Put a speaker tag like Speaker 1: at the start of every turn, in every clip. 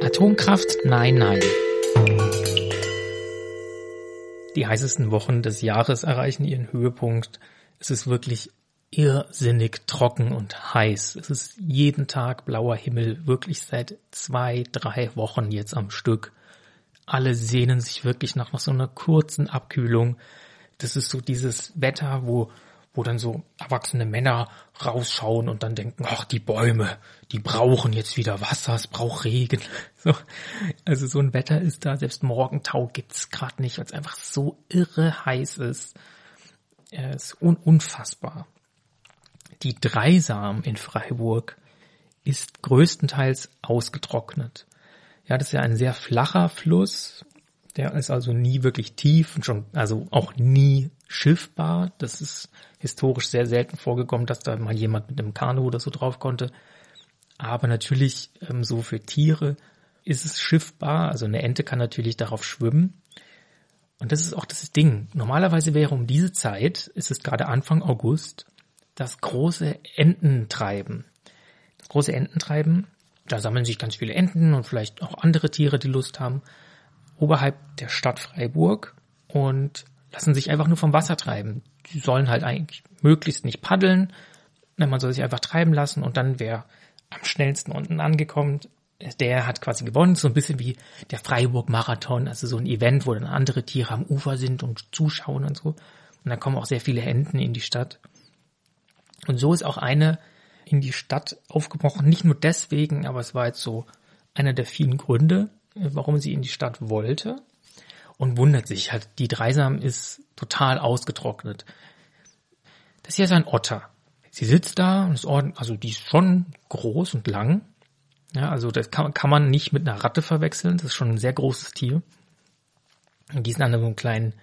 Speaker 1: Atomkraft? Nein, nein. Die heißesten Wochen des Jahres erreichen ihren Höhepunkt. Es ist wirklich irrsinnig trocken und heiß. Es ist jeden Tag blauer Himmel, wirklich seit zwei, drei Wochen jetzt am Stück. Alle sehnen sich wirklich nach, so einer kurzen Abkühlung. Das ist so dieses Wetter, wo wo dann so erwachsene Männer rausschauen und dann denken, ach, die Bäume, die brauchen jetzt wieder Wasser, es braucht Regen. So, also so ein Wetter ist da, selbst Morgentau gibt's gerade nicht, weil es einfach so irre heiß ist. Es ist un unfassbar. Die Dreisam in Freiburg ist größtenteils ausgetrocknet. Ja, das ist ja ein sehr flacher Fluss. Der ist also nie wirklich tief und schon, also auch nie schiffbar. Das ist historisch sehr selten vorgekommen, dass da mal jemand mit einem Kanu oder so drauf konnte. Aber natürlich ähm, so für Tiere ist es schiffbar. Also eine Ente kann natürlich darauf schwimmen. Und das ist auch das Ding. Normalerweise wäre um diese Zeit, ist es gerade Anfang August, das große Ententreiben. Das große Ententreiben, da sammeln sich ganz viele Enten und vielleicht auch andere Tiere, die Lust haben, oberhalb der Stadt Freiburg. Und lassen sich einfach nur vom Wasser treiben. Die sollen halt eigentlich möglichst nicht paddeln. Man soll sich einfach treiben lassen und dann wer am schnellsten unten angekommen, der hat quasi gewonnen. So ein bisschen wie der Freiburg-Marathon, also so ein Event, wo dann andere Tiere am Ufer sind und zuschauen und so. Und da kommen auch sehr viele Enten in die Stadt. Und so ist auch eine in die Stadt aufgebrochen. Nicht nur deswegen, aber es war jetzt so einer der vielen Gründe, warum sie in die Stadt wollte und wundert sich halt, die Dreisam ist total ausgetrocknet. Das hier ist ein Otter. Sie sitzt da und ist ordentlich, also die ist schon groß und lang. Ja, also das kann, kann man nicht mit einer Ratte verwechseln. Das ist schon ein sehr großes Tier. Und die sind an einem kleinen,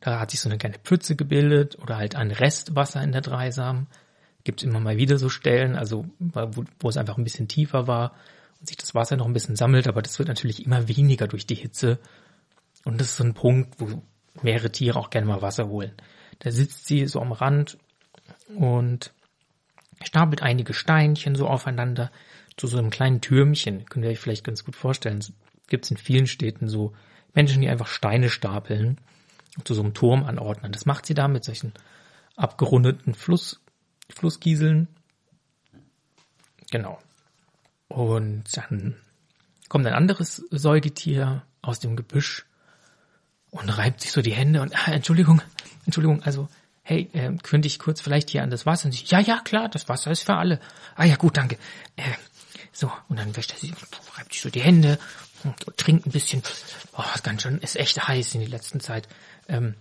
Speaker 1: da hat sich so eine kleine Pfütze gebildet oder halt ein Restwasser in der Dreisam. Gibt immer mal wieder so Stellen, also wo, wo es einfach ein bisschen tiefer war und sich das Wasser noch ein bisschen sammelt, aber das wird natürlich immer weniger durch die Hitze und das ist so ein Punkt, wo mehrere Tiere auch gerne mal Wasser holen. Da sitzt sie so am Rand und stapelt einige Steinchen so aufeinander zu so einem kleinen Türmchen. Könnt ihr euch vielleicht ganz gut vorstellen. Gibt es in vielen Städten so Menschen, die einfach Steine stapeln und zu so einem Turm anordnen. Das macht sie da mit solchen abgerundeten Fluss, Flusskieseln. Genau. Und dann kommt ein anderes Säugetier aus dem Gebüsch und reibt sich so die Hände und, ah, Entschuldigung, Entschuldigung, also, hey, äh, könnte ich kurz vielleicht hier an das Wasser? Und sie, ja, ja, klar, das Wasser ist für alle. Ah ja, gut, danke. Äh, so, und dann wäscht er sich, reibt sich so die Hände und trinkt ein bisschen. Oh, ist ganz schön, ist echt heiß in der letzten Zeit. Ähm,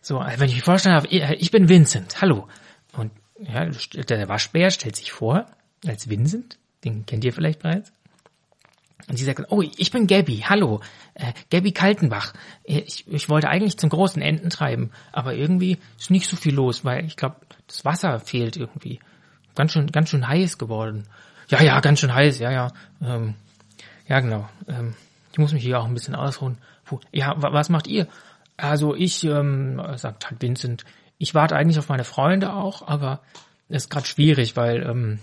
Speaker 1: so, äh, wenn ich mich vorstellen darf, äh, ich bin Vincent, hallo. Und ja, der Waschbär stellt sich vor als Vincent, den kennt ihr vielleicht bereits. Und sie sagt, oh, ich bin Gabby, hallo, äh, Gabby Kaltenbach. Äh, ich, ich wollte eigentlich zum großen Enten treiben, aber irgendwie ist nicht so viel los, weil ich glaube, das Wasser fehlt irgendwie. Ganz schön, ganz schön heiß geworden. Ja, ja, ganz schön heiß, ja, ja. Ähm, ja, genau. Ähm, ich muss mich hier auch ein bisschen ausruhen. Puh, ja, was macht ihr? Also ich, ähm, sagt halt Vincent, ich warte eigentlich auf meine Freunde auch, aber es ist gerade schwierig, weil ähm,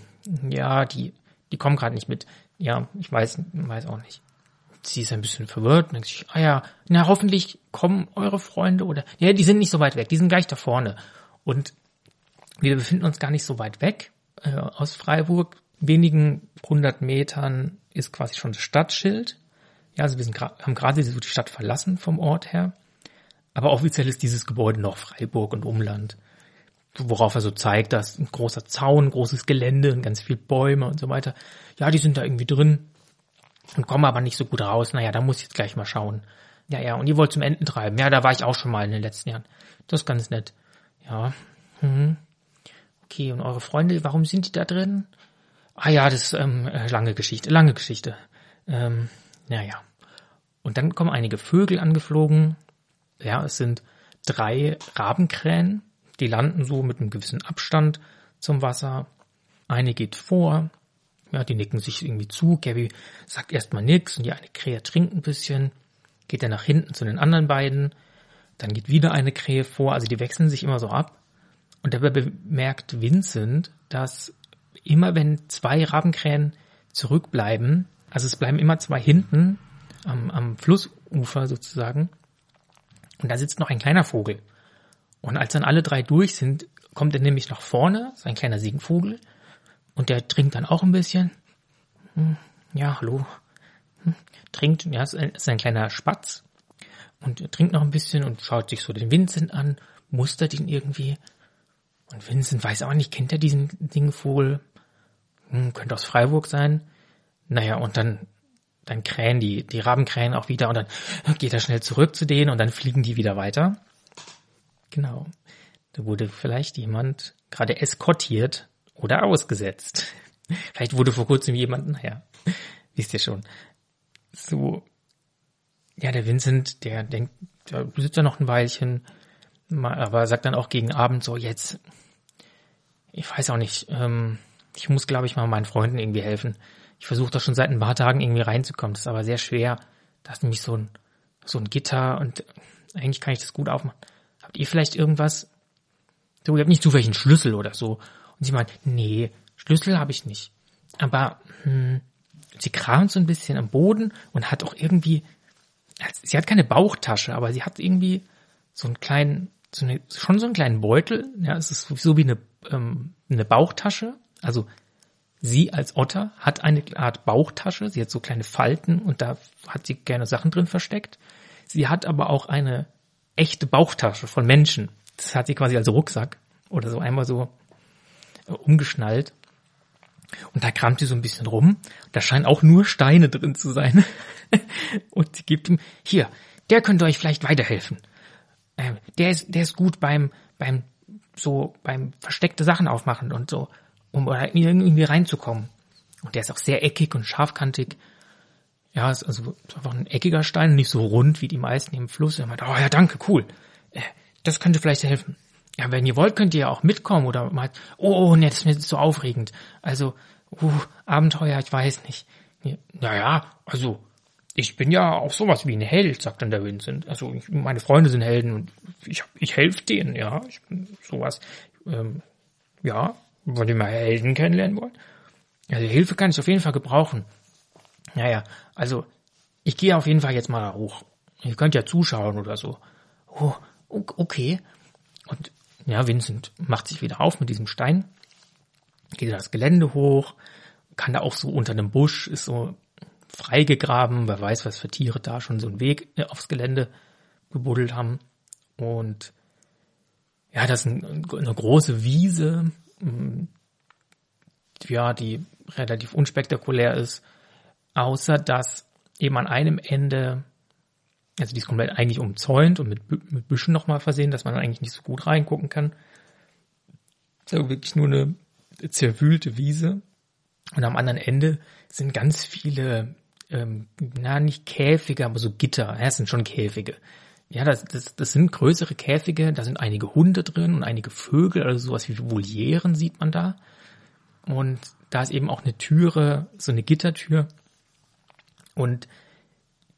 Speaker 1: ja, die, die kommen gerade nicht mit ja, ich weiß, weiß auch nicht. Sie ist ein bisschen verwirrt und denkt sich, ah ja, na hoffentlich kommen eure Freunde oder, ja, die sind nicht so weit weg, die sind gleich da vorne. Und wir befinden uns gar nicht so weit weg äh, aus Freiburg. Wenigen hundert Metern ist quasi schon das Stadtschild. Ja, also wir sind haben gerade so die Stadt verlassen vom Ort her. Aber offiziell ist dieses Gebäude noch Freiburg und Umland worauf er so zeigt, dass ein großer Zaun, großes Gelände und ganz viel Bäume und so weiter. Ja, die sind da irgendwie drin und kommen aber nicht so gut raus. Naja, da muss ich jetzt gleich mal schauen. Ja, ja, und ihr wollt zum Enden treiben. Ja, da war ich auch schon mal in den letzten Jahren. Das ist ganz nett. Ja. Hm. Okay, und eure Freunde, warum sind die da drin? Ah ja, das ist ähm, äh, lange Geschichte, lange Geschichte. Ähm, naja. Und dann kommen einige Vögel angeflogen. Ja, es sind drei Rabenkrähen die landen so mit einem gewissen Abstand zum Wasser. Eine geht vor, ja, die nicken sich irgendwie zu. Gabby sagt erstmal nix und die eine Krähe trinkt ein bisschen, geht dann nach hinten zu den anderen beiden. Dann geht wieder eine Krähe vor, also die wechseln sich immer so ab. Und dabei bemerkt Vincent, dass immer wenn zwei Rabenkrähen zurückbleiben, Also es bleiben immer zwei hinten am, am Flussufer sozusagen. Und da sitzt noch ein kleiner Vogel. Und als dann alle drei durch sind, kommt er nämlich nach vorne, so ein kleiner Singvogel. Und der trinkt dann auch ein bisschen. Hm, ja, hallo. Hm, trinkt, ja, ist ein, ist ein kleiner Spatz. Und trinkt noch ein bisschen und schaut sich so den Vincent an, mustert ihn irgendwie. Und Vincent weiß auch nicht, kennt er diesen Singvogel? Hm, könnte aus Freiburg sein. Naja, und dann, dann krähen die, die Raben krähen auch wieder und dann geht er schnell zurück zu denen und dann fliegen die wieder weiter. Genau. Da wurde vielleicht jemand gerade eskortiert oder ausgesetzt. Vielleicht wurde vor kurzem jemand, naja, wisst ihr schon. So, ja, der Vincent, der denkt, der sitzt da noch ein Weilchen, aber sagt dann auch gegen Abend so, jetzt, ich weiß auch nicht, ähm, ich muss, glaube ich, mal meinen Freunden irgendwie helfen. Ich versuche da schon seit ein paar Tagen irgendwie reinzukommen. Das ist aber sehr schwer. Da ist nämlich so ein, so ein Gitter und eigentlich kann ich das gut aufmachen. Habt ihr vielleicht irgendwas? So, ihr habt nicht zufällig einen Schlüssel oder so. Und sie meint, nee, Schlüssel habe ich nicht. Aber hm, sie kramt so ein bisschen am Boden und hat auch irgendwie, sie hat keine Bauchtasche, aber sie hat irgendwie so einen kleinen, so eine, schon so einen kleinen Beutel. Ja, es ist so wie eine, ähm, eine Bauchtasche. Also sie als Otter hat eine Art Bauchtasche. Sie hat so kleine Falten und da hat sie gerne Sachen drin versteckt. Sie hat aber auch eine echte Bauchtasche von Menschen. Das hat sie quasi als Rucksack oder so einmal so äh, umgeschnallt. Und da kramt sie so ein bisschen rum. Da scheinen auch nur Steine drin zu sein. und sie gibt ihm, hier, der könnte euch vielleicht weiterhelfen. Äh, der ist, der ist gut beim, beim, so, beim versteckte Sachen aufmachen und so, um irgendwie reinzukommen. Und der ist auch sehr eckig und scharfkantig. Ja, ist also einfach ein eckiger Stein, nicht so rund wie die meisten im Fluss. Er meint, oh ja, danke, cool. Äh, das könnte vielleicht helfen. Ja, wenn ihr wollt, könnt ihr ja auch mitkommen oder mal, oh, oh, nee, das ist mir so aufregend. Also, uh, Abenteuer, ich weiß nicht. Naja, also, ich bin ja auch sowas wie ein Held, sagt dann der Vincent. Also, ich, meine Freunde sind Helden und ich, ich helfe denen, ja. Ich bin sowas, ähm, ja, wenn ihr mal Helden kennenlernen wollt. Also, Hilfe kann ich auf jeden Fall gebrauchen. Naja, also, ich gehe auf jeden Fall jetzt mal da hoch. Ihr könnt ja zuschauen oder so. Oh, okay. Und ja, Vincent macht sich wieder auf mit diesem Stein, geht das Gelände hoch, kann da auch so unter einem Busch, ist so freigegraben, wer weiß, was für Tiere da schon so einen Weg äh, aufs Gelände gebuddelt haben. Und ja, das ist eine große Wiese, ja, die relativ unspektakulär ist, außer dass eben an einem Ende also die ist komplett eigentlich umzäunt und mit, mit Büschen nochmal versehen, dass man eigentlich nicht so gut reingucken kann. Also wirklich nur eine zerwühlte Wiese. Und am anderen Ende sind ganz viele, ähm, na nicht Käfige, aber so Gitter. Ja, es sind schon Käfige. Ja, das, das, das sind größere Käfige, da sind einige Hunde drin und einige Vögel, also sowas wie Volieren sieht man da. Und da ist eben auch eine Türe, so eine Gittertür. Und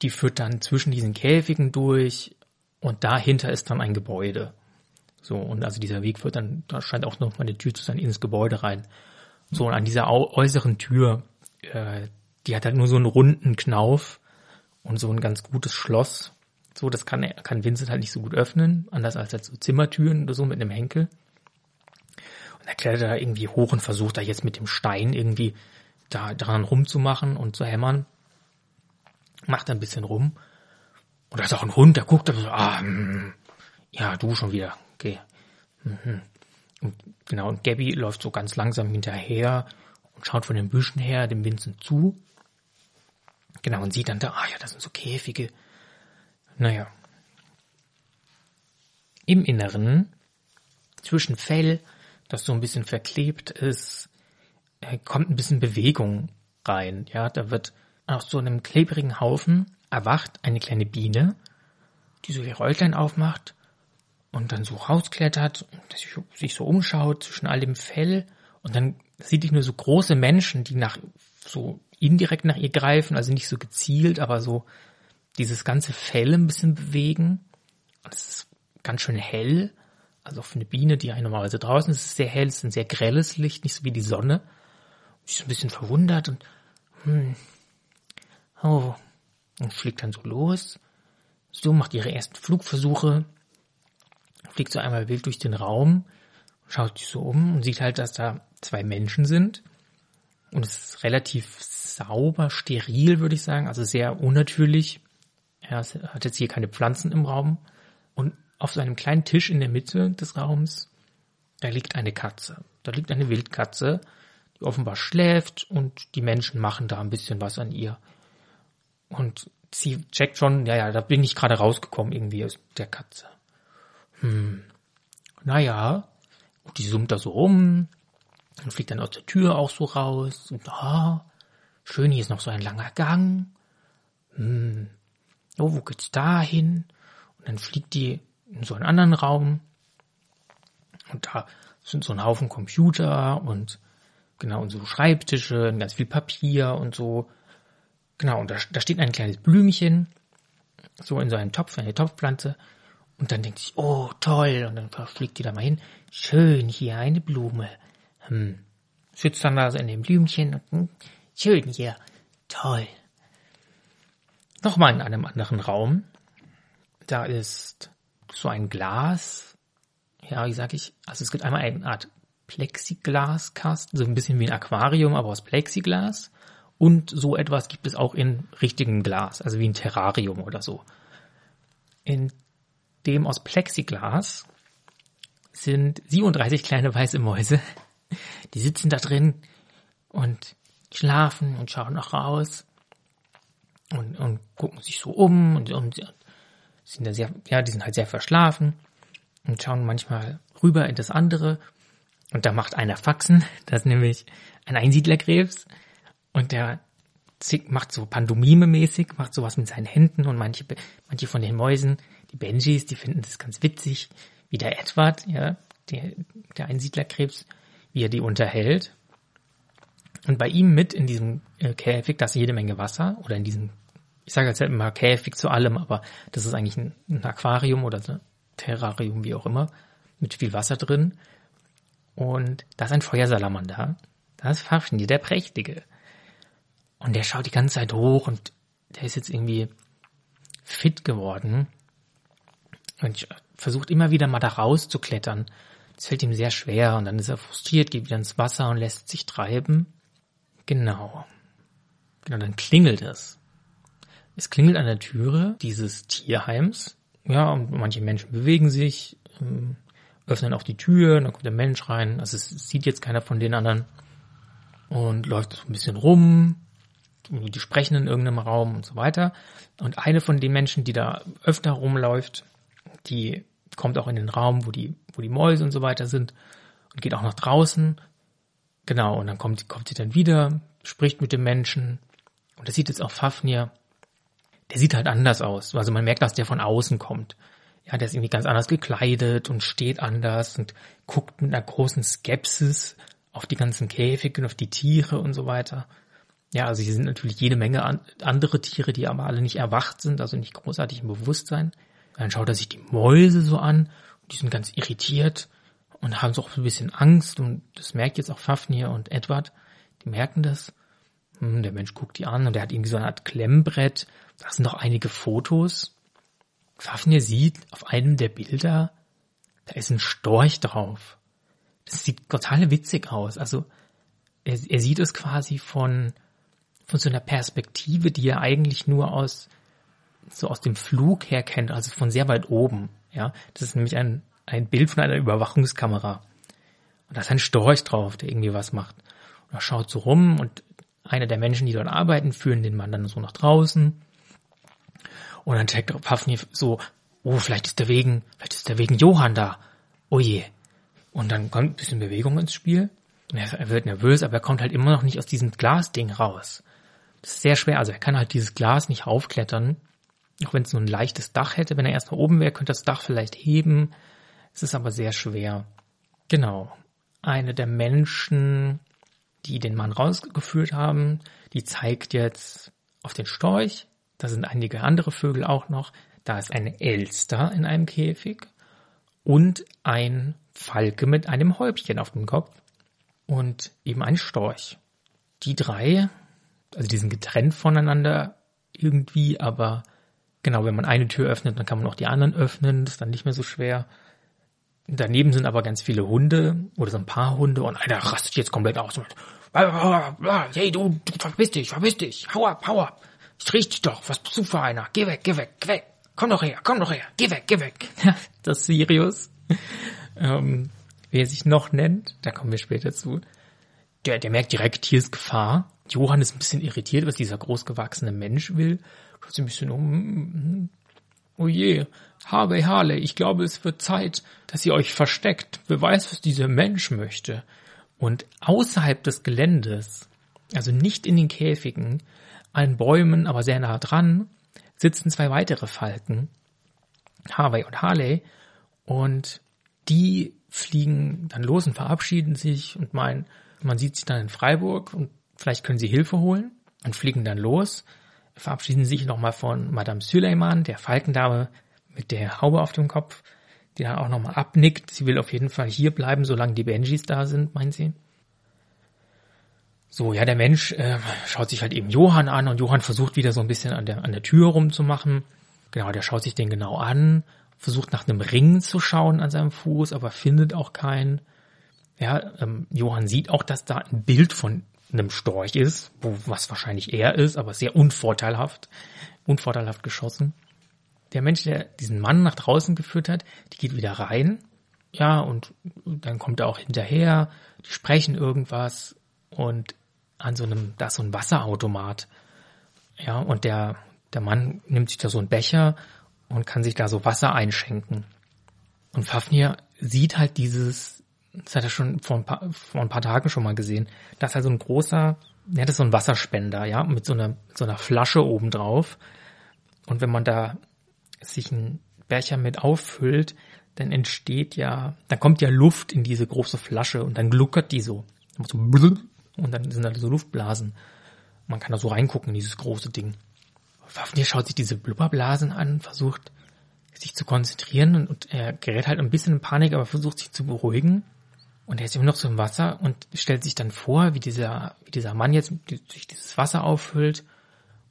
Speaker 1: die führt dann zwischen diesen Käfigen durch und dahinter ist dann ein Gebäude. So, und also dieser Weg führt dann, da scheint auch noch mal eine Tür zu sein, ins Gebäude rein. So, und an dieser äußeren Tür, äh, die hat halt nur so einen runden Knauf und so ein ganz gutes Schloss. So, das kann, kann Vincent halt nicht so gut öffnen, anders als halt so Zimmertüren oder so mit einem Henkel. Und er klettert da irgendwie hoch und versucht da jetzt mit dem Stein irgendwie da dran rumzumachen und zu hämmern macht ein bisschen rum. Und da ist auch ein Hund, der guckt aber so, ah, mm, ja, du schon wieder, okay. Mhm. Und genau, und Gabby läuft so ganz langsam hinterher und schaut von den Büschen her dem Vincent zu. Genau, und sieht dann da, ah ja, das sind so Käfige. Naja. Im Inneren, zwischen Fell, das so ein bisschen verklebt ist, äh, kommt ein bisschen Bewegung rein. Ja, da wird aus so einem klebrigen Haufen erwacht eine kleine Biene, die so ihr Röllchen aufmacht und dann so rausklettert und sich, so umschaut zwischen all dem Fell und dann sieht ich nur so große Menschen, die nach so indirekt nach ihr greifen, also nicht so gezielt, aber so dieses ganze Fell ein bisschen bewegen. Und es ist ganz schön hell. Also für eine Biene, die ja normalerweise draußen ist, ist es sehr hell, es ist ein sehr grelles Licht, nicht so wie die Sonne. Ich bin ein bisschen verwundert und hm, Oh, und fliegt dann so los. So macht ihre ersten Flugversuche. Fliegt so einmal wild durch den Raum, schaut sich so um und sieht halt, dass da zwei Menschen sind. Und es ist relativ sauber, steril, würde ich sagen, also sehr unnatürlich. Er hat jetzt hier keine Pflanzen im Raum. Und auf so einem kleinen Tisch in der Mitte des Raums, da liegt eine Katze. Da liegt eine Wildkatze, die offenbar schläft und die Menschen machen da ein bisschen was an ihr. Und sie checkt schon, ja, ja, da bin ich gerade rausgekommen irgendwie aus der Katze. Hm, naja, und die summt da so rum und fliegt dann aus der Tür auch so raus. Und ah, schön, hier ist noch so ein langer Gang. Hm, oh, wo geht's da hin? Und dann fliegt die in so einen anderen Raum. Und da sind so ein Haufen Computer und genau, und so Schreibtische und ganz viel Papier und so. Genau, und da, da steht ein kleines Blümchen, so in so einem Topf, eine Topfpflanze. Und dann denkt sich, oh, toll. Und dann fliegt die da mal hin. Schön, hier eine Blume. Hm. Sitzt dann da so in dem Blümchen. Und, hm, schön hier. Toll. Nochmal in einem anderen Raum. Da ist so ein Glas. Ja, wie sag ich? Also es gibt einmal eine Art Plexiglaskasten, so ein bisschen wie ein Aquarium, aber aus Plexiglas. Und so etwas gibt es auch in richtigem Glas, also wie ein Terrarium oder so. In dem aus Plexiglas sind 37 kleine weiße Mäuse. Die sitzen da drin und schlafen und schauen noch raus und, und gucken sich so um und, und sind da sehr, ja, die sind halt sehr verschlafen und schauen manchmal rüber in das andere und da macht einer Faxen, das ist nämlich ein Einsiedlerkrebs und der macht so Pandomime-mäßig, macht sowas mit seinen Händen und manche, manche von den Mäusen, die Benjis, die finden das ganz witzig, wie der Edward, ja, der, der Einsiedlerkrebs, wie er die unterhält. Und bei ihm mit in diesem äh, Käfig, da ist jede Menge Wasser, oder in diesem, ich sage jetzt immer Käfig zu allem, aber das ist eigentlich ein, ein Aquarium oder ein Terrarium, wie auch immer, mit viel Wasser drin. Und da ist ein Feuersalamander. Das ist Fafni, der Prächtige. Und der schaut die ganze Zeit hoch und der ist jetzt irgendwie fit geworden und versucht immer wieder mal da rauszuklettern. Das fällt ihm sehr schwer und dann ist er frustriert, geht wieder ins Wasser und lässt sich treiben. Genau. Genau, dann klingelt es. Es klingelt an der Türe dieses Tierheims. Ja, und manche Menschen bewegen sich, ähm, öffnen auch die Tür, dann kommt der Mensch rein. Also es sieht jetzt keiner von den anderen und läuft so ein bisschen rum, die sprechen in irgendeinem Raum und so weiter. Und eine von den Menschen, die da öfter rumläuft, die kommt auch in den Raum, wo die, wo die Mäuse und so weiter sind und geht auch nach draußen. Genau, und dann kommt, kommt sie dann wieder, spricht mit dem Menschen. Und das sieht jetzt auch Fafnir. Der sieht halt anders aus. Also man merkt, dass der von außen kommt. Ja, der ist irgendwie ganz anders gekleidet und steht anders und guckt mit einer großen Skepsis auf die ganzen Käfige und auf die Tiere und so weiter. Ja, also hier sind natürlich jede Menge an, andere Tiere, die aber alle nicht erwacht sind, also nicht großartig im Bewusstsein. Dann schaut er sich die Mäuse so an die sind ganz irritiert und haben so auch ein bisschen Angst und das merkt jetzt auch Fafnir und Edward. Die merken das. Hm, der Mensch guckt die an und der hat irgendwie so eine Art Klemmbrett. Da sind noch einige Fotos. Fafnir sieht auf einem der Bilder, da ist ein Storch drauf. Das sieht total witzig aus. Also er, er sieht es quasi von von so einer Perspektive, die er eigentlich nur aus so aus dem Flug her kennt, also von sehr weit oben. Ja, das ist nämlich ein ein Bild von einer Überwachungskamera. Und da ist ein Storch drauf, der irgendwie was macht. Und er schaut so rum und einer der Menschen, die dort arbeiten, führen den Mann dann so nach draußen. Und dann checkt Pafni so, oh, vielleicht ist der wegen, vielleicht ist der wegen Johann da. Oh je. Und dann kommt ein bisschen Bewegung ins Spiel. Er wird nervös, aber er kommt halt immer noch nicht aus diesem Glasding raus. Sehr schwer. Also er kann halt dieses Glas nicht aufklettern. Auch wenn es nur ein leichtes Dach hätte. Wenn er erst mal oben wäre, könnte das Dach vielleicht heben. Es ist aber sehr schwer. Genau. Eine der Menschen, die den Mann rausgeführt haben, die zeigt jetzt auf den Storch. Da sind einige andere Vögel auch noch. Da ist eine Elster in einem Käfig und ein Falke mit einem Häubchen auf dem Kopf und eben ein Storch. Die drei also die sind getrennt voneinander, irgendwie, aber genau, wenn man eine Tür öffnet, dann kann man auch die anderen öffnen, das ist dann nicht mehr so schwer. Daneben sind aber ganz viele Hunde oder so ein paar Hunde und einer rastet jetzt komplett aus. Hey, du, du verpiss dich, verpiss dich, hau ab, hau ab. Ich riech dich doch, was bist du für einer? Geh weg, geh weg, geh weg. Komm doch her, komm doch her, geh weg, geh weg. Das Sirius. ähm, wie er sich noch nennt, da kommen wir später zu. Der, der merkt direkt, hier ist Gefahr. Johann ist ein bisschen irritiert, was dieser großgewachsene Mensch will. Schaut ein bisschen um. Oh je, Harvey Harley, ich glaube, es wird Zeit, dass ihr euch versteckt. Wer weiß, was dieser Mensch möchte. Und außerhalb des Geländes, also nicht in den Käfigen, an Bäumen, aber sehr nah dran, sitzen zwei weitere Falken, Harvey und Harley, und die fliegen dann los und verabschieden sich und meinen, man sieht sich dann in Freiburg und vielleicht können sie Hilfe holen und fliegen dann los, verabschieden sich nochmal von Madame Suleiman, der Falkendame mit der Haube auf dem Kopf, die dann auch nochmal abnickt. Sie will auf jeden Fall hier bleiben, solange die Benjis da sind, meint sie. So, ja, der Mensch äh, schaut sich halt eben Johann an und Johann versucht wieder so ein bisschen an der, an der Tür rumzumachen. Genau, der schaut sich den genau an, versucht nach einem Ring zu schauen an seinem Fuß, aber findet auch keinen. Ja, ähm, Johann sieht auch, dass da ein Bild von einem Storch ist, wo, was wahrscheinlich er ist, aber sehr unvorteilhaft, unvorteilhaft geschossen. Der Mensch, der diesen Mann nach draußen geführt hat, die geht wieder rein. Ja, und dann kommt er auch hinterher, die sprechen irgendwas und an so einem, da ist so ein Wasserautomat. Ja, und der, der Mann nimmt sich da so einen Becher und kann sich da so Wasser einschenken. Und Fafnir sieht halt dieses, das hat er schon vor ein paar, vor ein paar Tagen schon mal gesehen, da ist halt so ein großer, ja, ist so ein Wasserspender, ja, mit so einer, so einer Flasche oben drauf. Und wenn man da sich einen Becher mit auffüllt, dann entsteht ja, dann kommt ja Luft in diese große Flasche und dann gluckert die so. so und dann sind da so Luftblasen. Man kann da so reingucken in dieses große Ding. Fafnir schaut sich diese Blubberblasen an, versucht sich zu konzentrieren und, und, er gerät halt ein bisschen in Panik, aber versucht sich zu beruhigen. Und er ist immer noch so im Wasser und stellt sich dann vor, wie dieser, wie dieser Mann jetzt sich dieses Wasser auffüllt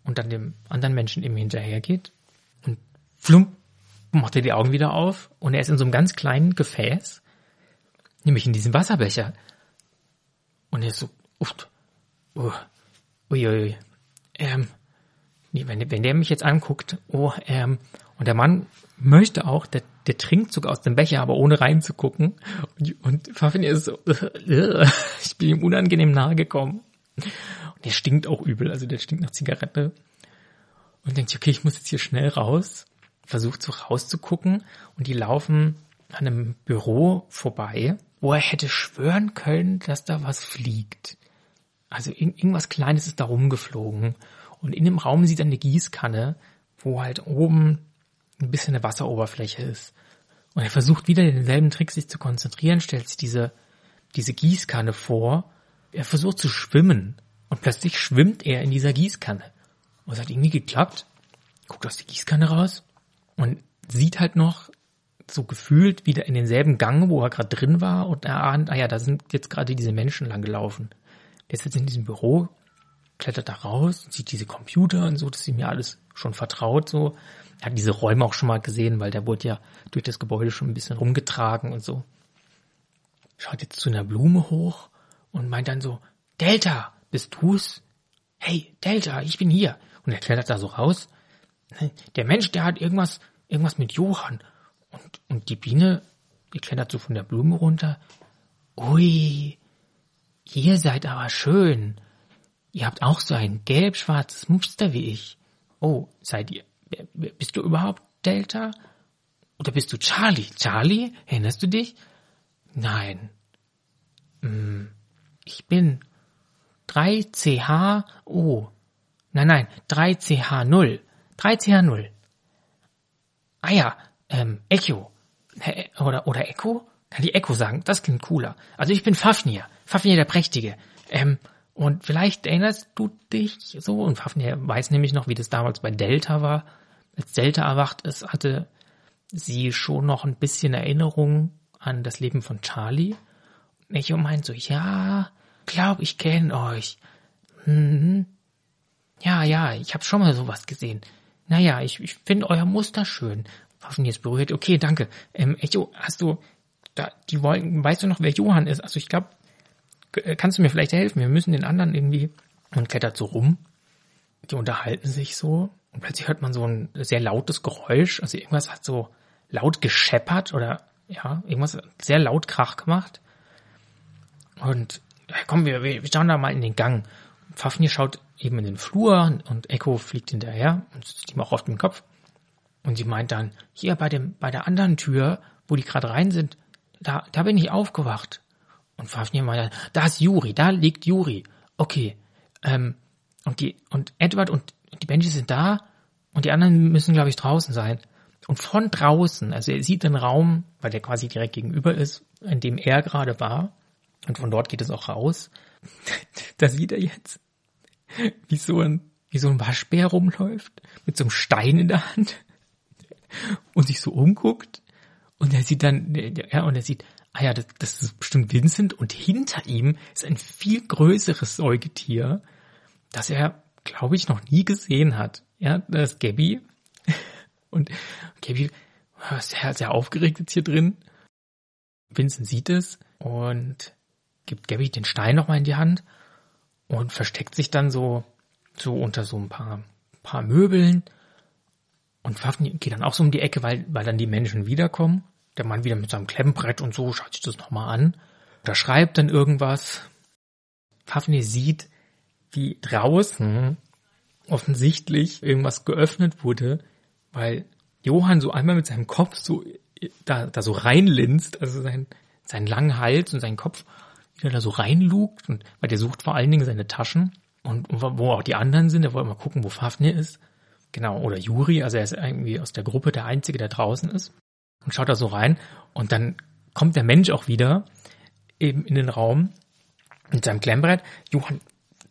Speaker 1: und dann dem anderen Menschen eben hinterhergeht. Und flump, macht er die Augen wieder auf und er ist in so einem ganz kleinen Gefäß, nämlich in diesem Wasserbecher. Und er ist so, uft, uh, uiui, ähm, wenn, wenn der mich jetzt anguckt, oh, ähm, und der Mann möchte auch, der, der trinkt sogar aus dem Becher, aber ohne reinzugucken. Und, und Fafnir ist so, ich bin ihm unangenehm nahe gekommen. Und der stinkt auch übel, also der stinkt nach Zigarette. Und denkt okay, ich muss jetzt hier schnell raus. Versucht so rauszugucken und die laufen an einem Büro vorbei, wo er hätte schwören können, dass da was fliegt. Also irgendwas Kleines ist da rumgeflogen. Und in dem Raum sieht er eine Gießkanne, wo halt oben ein bisschen eine Wasseroberfläche ist. Und er versucht wieder denselben Trick, sich zu konzentrieren, stellt sich diese, diese Gießkanne vor. Er versucht zu schwimmen. Und plötzlich schwimmt er in dieser Gießkanne. Und es hat irgendwie geklappt. Guckt aus der Gießkanne raus und sieht halt noch so gefühlt wieder in denselben Gang, wo er gerade drin war und er ahnt, ah ja, da sind jetzt gerade diese Menschen lang gelaufen. Der ist jetzt in diesem Büro, klettert da raus, sieht diese Computer und so, das ist ja alles schon vertraut so. Er hat diese Räume auch schon mal gesehen, weil der wurde ja durch das Gebäude schon ein bisschen rumgetragen und so. Schaut jetzt zu einer Blume hoch und meint dann so, Delta, bist du's? Hey, Delta, ich bin hier. Und er klettert da so raus. Der Mensch, der hat irgendwas, irgendwas mit Johann. Und, und die Biene, die klettert so von der Blume runter. Ui, ihr seid aber schön. Ihr habt auch so ein gelb-schwarzes Muster wie ich. Oh, seid ihr, bist du überhaupt Delta? Oder bist du Charlie? Charlie? Erinnerst du dich? Nein. Hm, ich bin 3CH, Nein, nein, 3CH0. 3CH0. Ah ja, ähm, Echo. Oder, oder Echo? Kann die Echo sagen? Das klingt cooler. Also ich bin Fafnir. Fafnir der Prächtige. Ähm, und vielleicht erinnerst du dich so, und Fafnir weiß nämlich noch, wie das damals bei Delta war. Als Delta erwacht ist, hatte sie schon noch ein bisschen Erinnerung an das Leben von Charlie. Echo meint so, ja, glaub, ich kenne euch. Hm. Ja, ja, ich habe schon mal sowas gesehen. Naja, ich, ich finde euer Muster schön. Waffen jetzt berührt. Okay, danke. Ähm, Echo, hast du, da, die wollen, weißt du noch, wer Johann ist? Also ich glaube, kannst du mir vielleicht helfen? Wir müssen den anderen irgendwie, und klettert so rum. Die unterhalten sich so. Und plötzlich hört man so ein sehr lautes Geräusch. Also irgendwas hat so laut gescheppert oder, ja, irgendwas sehr laut Krach gemacht. Und, ja, komm, wir, wir schauen da mal in den Gang. Fafnir schaut eben in den Flur und Echo fliegt hinterher und sitzt ihm auch auf dem Kopf. Und sie meint dann, hier bei dem, bei der anderen Tür, wo die gerade rein sind, da, da bin ich aufgewacht. Und meint dann, da ist Juri, da liegt Juri. Okay. Ähm, und die, und Edward und die Benjis sind da und die anderen müssen, glaube ich, draußen sein. Und von draußen, also er sieht den Raum, weil der quasi direkt gegenüber ist, in dem er gerade war, und von dort geht es auch raus, da sieht er jetzt, wie so ein, wie so ein Waschbär rumläuft, mit so einem Stein in der Hand und sich so umguckt und er sieht dann, ja, und er sieht, ah ja, das, das ist bestimmt Vincent und hinter ihm ist ein viel größeres Säugetier, das er, glaube ich, noch nie gesehen hat. Ja, das ist Gabby. Und Gabby ist sehr, sehr aufgeregt jetzt hier drin. Vincent sieht es und gibt Gabby den Stein nochmal in die Hand und versteckt sich dann so, so unter so ein paar, paar Möbeln und geht dann auch so um die Ecke, weil, weil dann die Menschen wiederkommen. Der Mann wieder mit seinem Klemmbrett und so, schaut sich das nochmal an. Da schreibt dann irgendwas. Fafnir sieht, wie draußen offensichtlich irgendwas geöffnet wurde, weil Johann so einmal mit seinem Kopf so da, da so reinlinst, also sein, seinen langen Hals und seinen Kopf wieder da so reinlugt und weil der sucht vor allen Dingen seine Taschen und, und wo auch die anderen sind, der wollte mal gucken, wo Fafnir ist. Genau, oder Juri, also er ist irgendwie aus der Gruppe der Einzige, der draußen ist. Und schaut da so rein. Und dann kommt der Mensch auch wieder eben in den Raum mit seinem Klemmbrett. Johann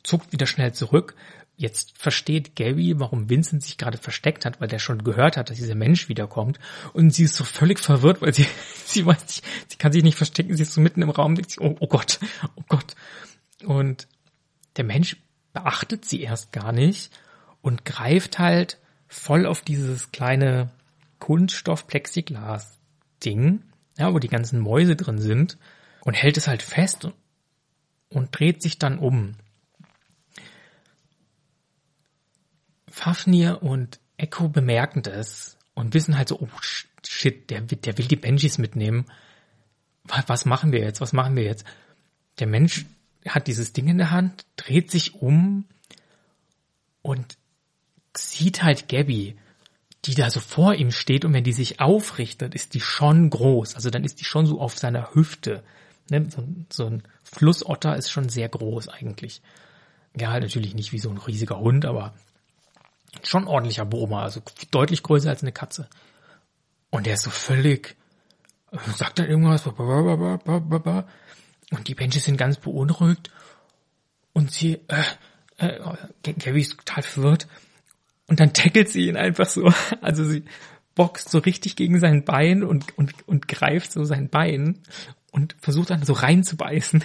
Speaker 1: zuckt wieder schnell zurück. Jetzt versteht Gary, warum Vincent sich gerade versteckt hat, weil der schon gehört hat, dass dieser Mensch wiederkommt. Und sie ist so völlig verwirrt, weil sie, sie weiß nicht, sie kann sich nicht verstecken, sie ist so mitten im Raum, denkt sich, oh, oh Gott, oh Gott. Und der Mensch beachtet sie erst gar nicht und greift halt voll auf dieses kleine Kunststoff-Plexiglas-Ding, ja, wo die ganzen Mäuse drin sind und hält es halt fest und, dreht sich dann um. Fafnir und Echo bemerken das und wissen halt so, oh shit, der, der will die Benjis mitnehmen. Was, was machen wir jetzt? Was machen wir jetzt? Der Mensch hat dieses Ding in der Hand, dreht sich um und sieht halt Gabby, die da so vor ihm steht und wenn die sich aufrichtet, ist die schon groß. Also dann ist die schon so auf seiner Hüfte. Ne? So, so ein Flussotter ist schon sehr groß eigentlich. Ja, natürlich nicht wie so ein riesiger Hund, aber schon ordentlicher Brummer, also deutlich größer als eine Katze. Und der ist so völlig, sagt dann irgendwas, und die Benches sind ganz beunruhigt und sie, äh, äh, Gabby ist total verwirrt und dann tackelt sie ihn einfach so. Also sie boxt so richtig gegen sein Bein und, und, und greift so sein Bein und versucht dann so reinzubeißen.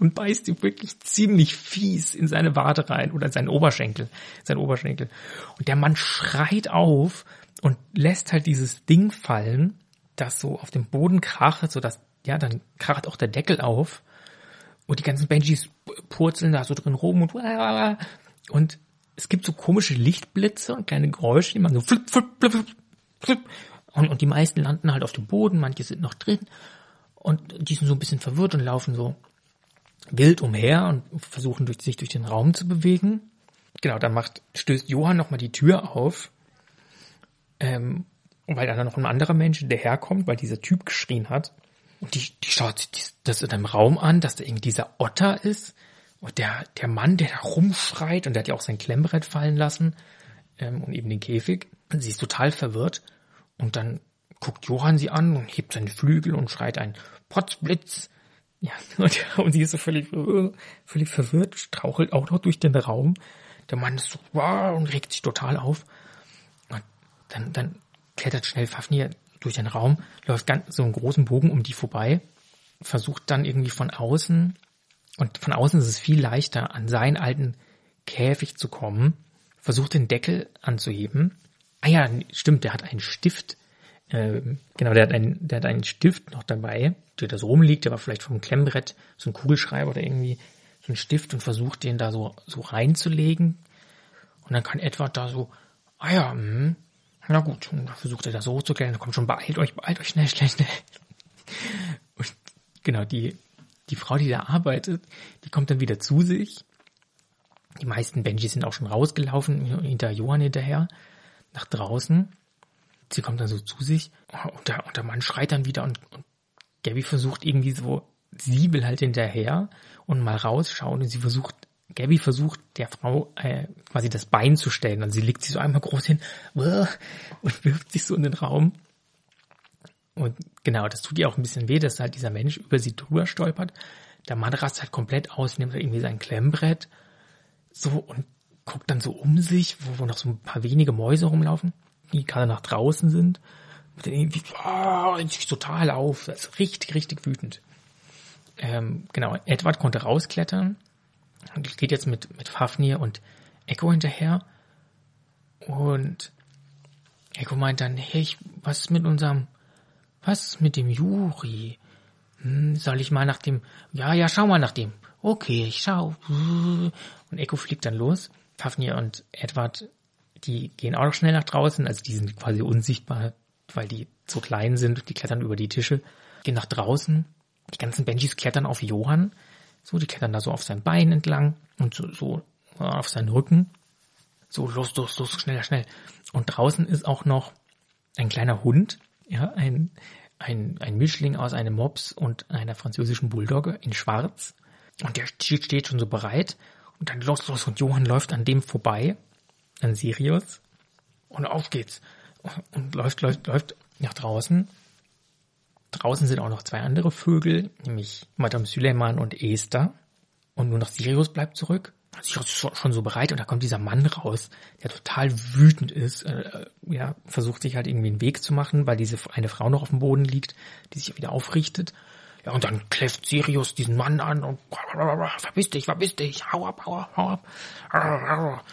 Speaker 1: Und beißt ihm wirklich ziemlich fies in seine Wade rein oder seinen Oberschenkel, sein Oberschenkel. Und der Mann schreit auf und lässt halt dieses Ding fallen, das so auf dem Boden krachet, so dass, ja, dann kracht auch der Deckel auf. Und die ganzen Benjis purzeln da so drin rum und, und es gibt so komische Lichtblitze und kleine Geräusche, die man so flip, flip, flip, flip, flip. Und, und die meisten landen halt auf dem Boden, manche sind noch drin und die sind so ein bisschen verwirrt und laufen so wild umher und versuchen durch, sich durch den Raum zu bewegen. Genau, dann macht, stößt Johann nochmal die Tür auf, ähm, weil da noch ein anderer Mensch daherkommt, weil dieser Typ geschrien hat. Und die, die schaut sich das in einem Raum an, dass da irgendwie dieser Otter ist, und der, der Mann, der da rumschreit, und der hat ja auch sein Klemmbrett fallen lassen ähm, und eben den Käfig. Sie ist total verwirrt. Und dann guckt Johann sie an und hebt seine Flügel und schreit ein Potzblitz. Ja, und, und sie ist so völlig, völlig verwirrt, strauchelt auch noch durch den Raum. Der Mann ist so wow, und regt sich total auf. Und dann, dann klettert schnell Fafnir durch den Raum, läuft ganz so einen großen Bogen um die vorbei, versucht dann irgendwie von außen und von außen ist es viel leichter, an seinen alten Käfig zu kommen, versucht den Deckel anzuheben. Ah ja, stimmt, der hat einen Stift. Äh, genau, der hat, einen, der hat einen Stift noch dabei, der da so rumliegt, der war vielleicht vom Klemmbrett, so ein Kugelschreiber oder irgendwie so ein Stift und versucht den da so, so reinzulegen. Und dann kann Edward da so, ah ja, mh, na gut, und dann versucht er da so hochzuklettern, kommt schon, beeilt euch, beeilt euch schnell, schnell, schnell. Und genau, die, die Frau, die da arbeitet, die kommt dann wieder zu sich. Die meisten Benjis sind auch schon rausgelaufen, hinter Johann hinterher, nach draußen. Sie kommt dann so zu sich und der, und der Mann schreit dann wieder und, und Gabby versucht irgendwie so, sie will halt hinterher und mal rausschauen und sie versucht, Gabby versucht der Frau äh, quasi das Bein zu stellen. Also sie legt sich so einmal groß hin und wirft sich so in den Raum. Und genau, das tut ihr auch ein bisschen weh, dass halt dieser Mensch über sie drüber stolpert. Der Mann rast halt komplett aus, nimmt irgendwie sein Klemmbrett so und guckt dann so um sich, wo, wo noch so ein paar wenige Mäuse rumlaufen, die gerade nach draußen sind. Und dann irgendwie oh, total auf. Das ist richtig, richtig wütend. Ähm, genau, Edward konnte rausklettern und geht jetzt mit, mit Fafnir und Echo hinterher. Und Echo meint dann, hey, was ist mit unserem was mit dem Juri? Hm, soll ich mal nach dem, ja, ja, schau mal nach dem. Okay, ich schau. Und Echo fliegt dann los. Fafnir und Edward, die gehen auch noch schnell nach draußen, also die sind quasi unsichtbar, weil die so klein sind, die klettern über die Tische, gehen nach draußen. Die ganzen Benjis klettern auf Johann, so, die klettern da so auf sein Bein entlang und so, so auf seinen Rücken. So, los, los, los, schneller, schnell. Und draußen ist auch noch ein kleiner Hund, ja, ein, ein, ein Mischling aus einem Mops und einer französischen Bulldogge in schwarz. Und der steht schon so bereit. Und dann los, los. Und Johann läuft an dem vorbei, an Sirius. Und auf geht's. Und läuft, läuft, läuft nach draußen. Draußen sind auch noch zwei andere Vögel, nämlich Madame Suleiman und Esther. Und nur noch Sirius bleibt zurück schon, schon so bereit und da kommt dieser Mann raus, der total wütend ist, äh, ja, versucht sich halt irgendwie einen Weg zu machen, weil diese eine Frau noch auf dem Boden liegt, die sich wieder aufrichtet. Ja, und dann kläfft Sirius diesen Mann an und verbiss dich, verbiss dich, hau ab, hau ab, hau ab.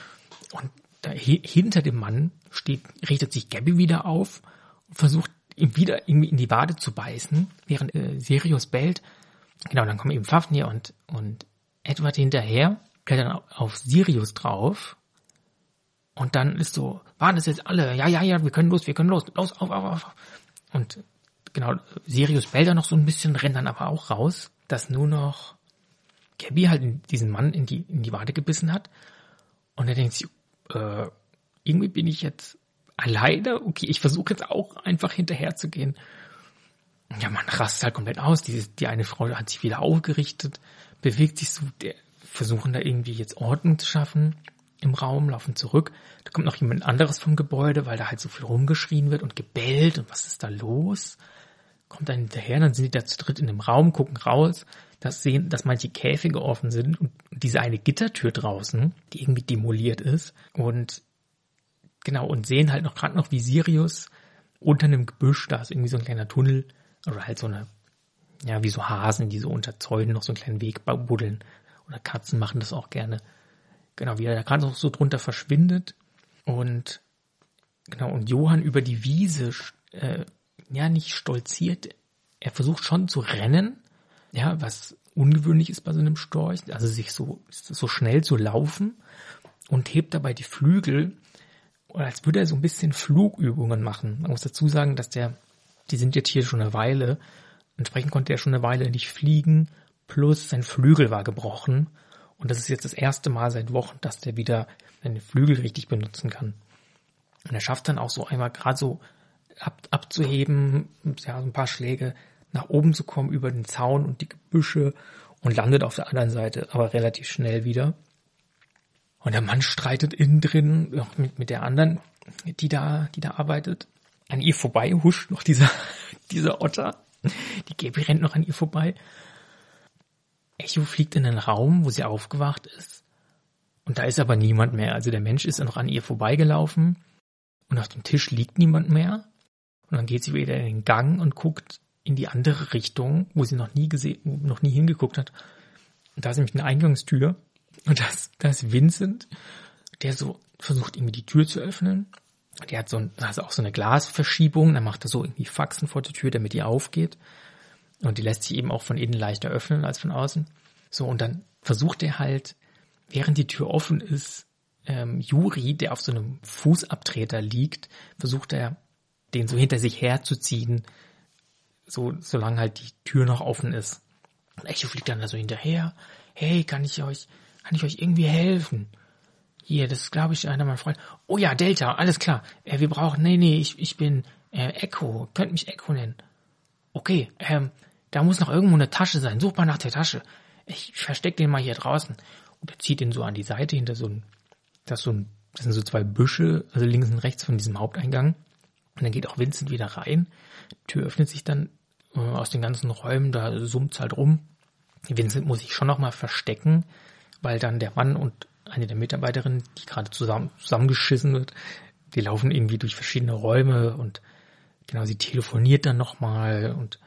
Speaker 1: Und da, hinter dem Mann steht, richtet sich Gabby wieder auf und versucht ihm wieder irgendwie in die Wade zu beißen, während äh, Sirius bellt. Genau, dann kommen eben Fafnir und, und Edward hinterher klettern auf Sirius drauf. Und dann ist so, waren es jetzt alle? Ja, ja, ja, wir können los, wir können los, los, auf, auf, auf. Und genau, Sirius bellt da noch so ein bisschen, rennt dann aber auch raus, dass nur noch Gabby halt diesen Mann in die, in die Wade gebissen hat. Und er denkt sich, äh, irgendwie bin ich jetzt alleine. Okay, ich versuche jetzt auch einfach hinterher zu gehen. Ja, man rastet halt komplett aus. Die, die eine Frau hat sich wieder aufgerichtet, bewegt sich so, der, versuchen da irgendwie jetzt Ordnung zu schaffen im Raum, laufen zurück. Da kommt noch jemand anderes vom Gebäude, weil da halt so viel rumgeschrien wird und gebellt und was ist da los? Kommt dann hinterher, dann sind die da zu dritt in dem Raum, gucken raus, dass sehen, dass manche Käfige offen sind und diese eine Gittertür draußen, die irgendwie demoliert ist und genau und sehen halt noch gerade noch wie Sirius unter einem Gebüsch, da ist irgendwie so ein kleiner Tunnel oder halt so eine ja, wie so Hasen, die so unter Zäunen noch so einen kleinen Weg buddeln. Oder Katzen machen das auch gerne. Genau, wie er da gerade so drunter verschwindet. Und genau, und Johann über die Wiese, äh, ja, nicht stolziert. Er versucht schon zu rennen, ja, was ungewöhnlich ist bei so einem Storch, also sich so, so schnell zu laufen und hebt dabei die Flügel, als würde er so ein bisschen Flugübungen machen. Man muss dazu sagen, dass der, die sind jetzt hier schon eine Weile, entsprechend konnte er schon eine Weile nicht fliegen plus sein Flügel war gebrochen. Und das ist jetzt das erste Mal seit Wochen, dass der wieder seine Flügel richtig benutzen kann. Und er schafft dann auch so einmal gerade so ab, abzuheben, ja, so ein paar Schläge nach oben zu kommen über den Zaun und die Gebüsche und landet auf der anderen Seite, aber relativ schnell wieder. Und der Mann streitet innen drin mit, mit der anderen, die da, die da arbeitet. An ihr vorbei huscht noch dieser, dieser Otter. Die Gabi rennt noch an ihr vorbei. Echo fliegt in den Raum, wo sie aufgewacht ist. Und da ist aber niemand mehr. Also der Mensch ist noch an ihr vorbeigelaufen. Und auf dem Tisch liegt niemand mehr. Und dann geht sie wieder in den Gang und guckt in die andere Richtung, wo sie noch nie gesehen, noch nie hingeguckt hat. Und da ist nämlich eine Eingangstür. Und das, das ist Vincent, der so versucht irgendwie die Tür zu öffnen. Der hat so ein, also auch so eine Glasverschiebung, dann macht er so irgendwie Faxen vor der Tür, damit die aufgeht. Und die lässt sich eben auch von innen leichter öffnen als von außen. So, und dann versucht er halt, während die Tür offen ist, ähm, Juri, der auf so einem Fußabtreter liegt, versucht er, den so hinter sich herzuziehen, so, solange halt die Tür noch offen ist. Und Echo fliegt dann da so hinterher. Hey, kann ich euch, kann ich euch irgendwie helfen? Hier, das ist, glaube ich, einer meiner Freunde. Oh ja, Delta, alles klar. Äh, wir brauchen, nee, nee, ich, ich bin äh, Echo. Könnt mich Echo nennen. Okay, ähm, da muss noch irgendwo eine Tasche sein. Such mal nach der Tasche. Ich versteck den mal hier draußen. Und er zieht ihn so an die Seite hinter so ein, das so ein, das sind so zwei Büsche, also links und rechts von diesem Haupteingang. Und dann geht auch Vincent wieder rein. Die Tür öffnet sich dann äh, aus den ganzen Räumen, da summt's halt rum. Vincent muss sich schon nochmal verstecken, weil dann der Mann und eine der Mitarbeiterinnen, die gerade zusammen, zusammengeschissen wird, die laufen irgendwie durch verschiedene Räume und genau, sie telefoniert dann nochmal und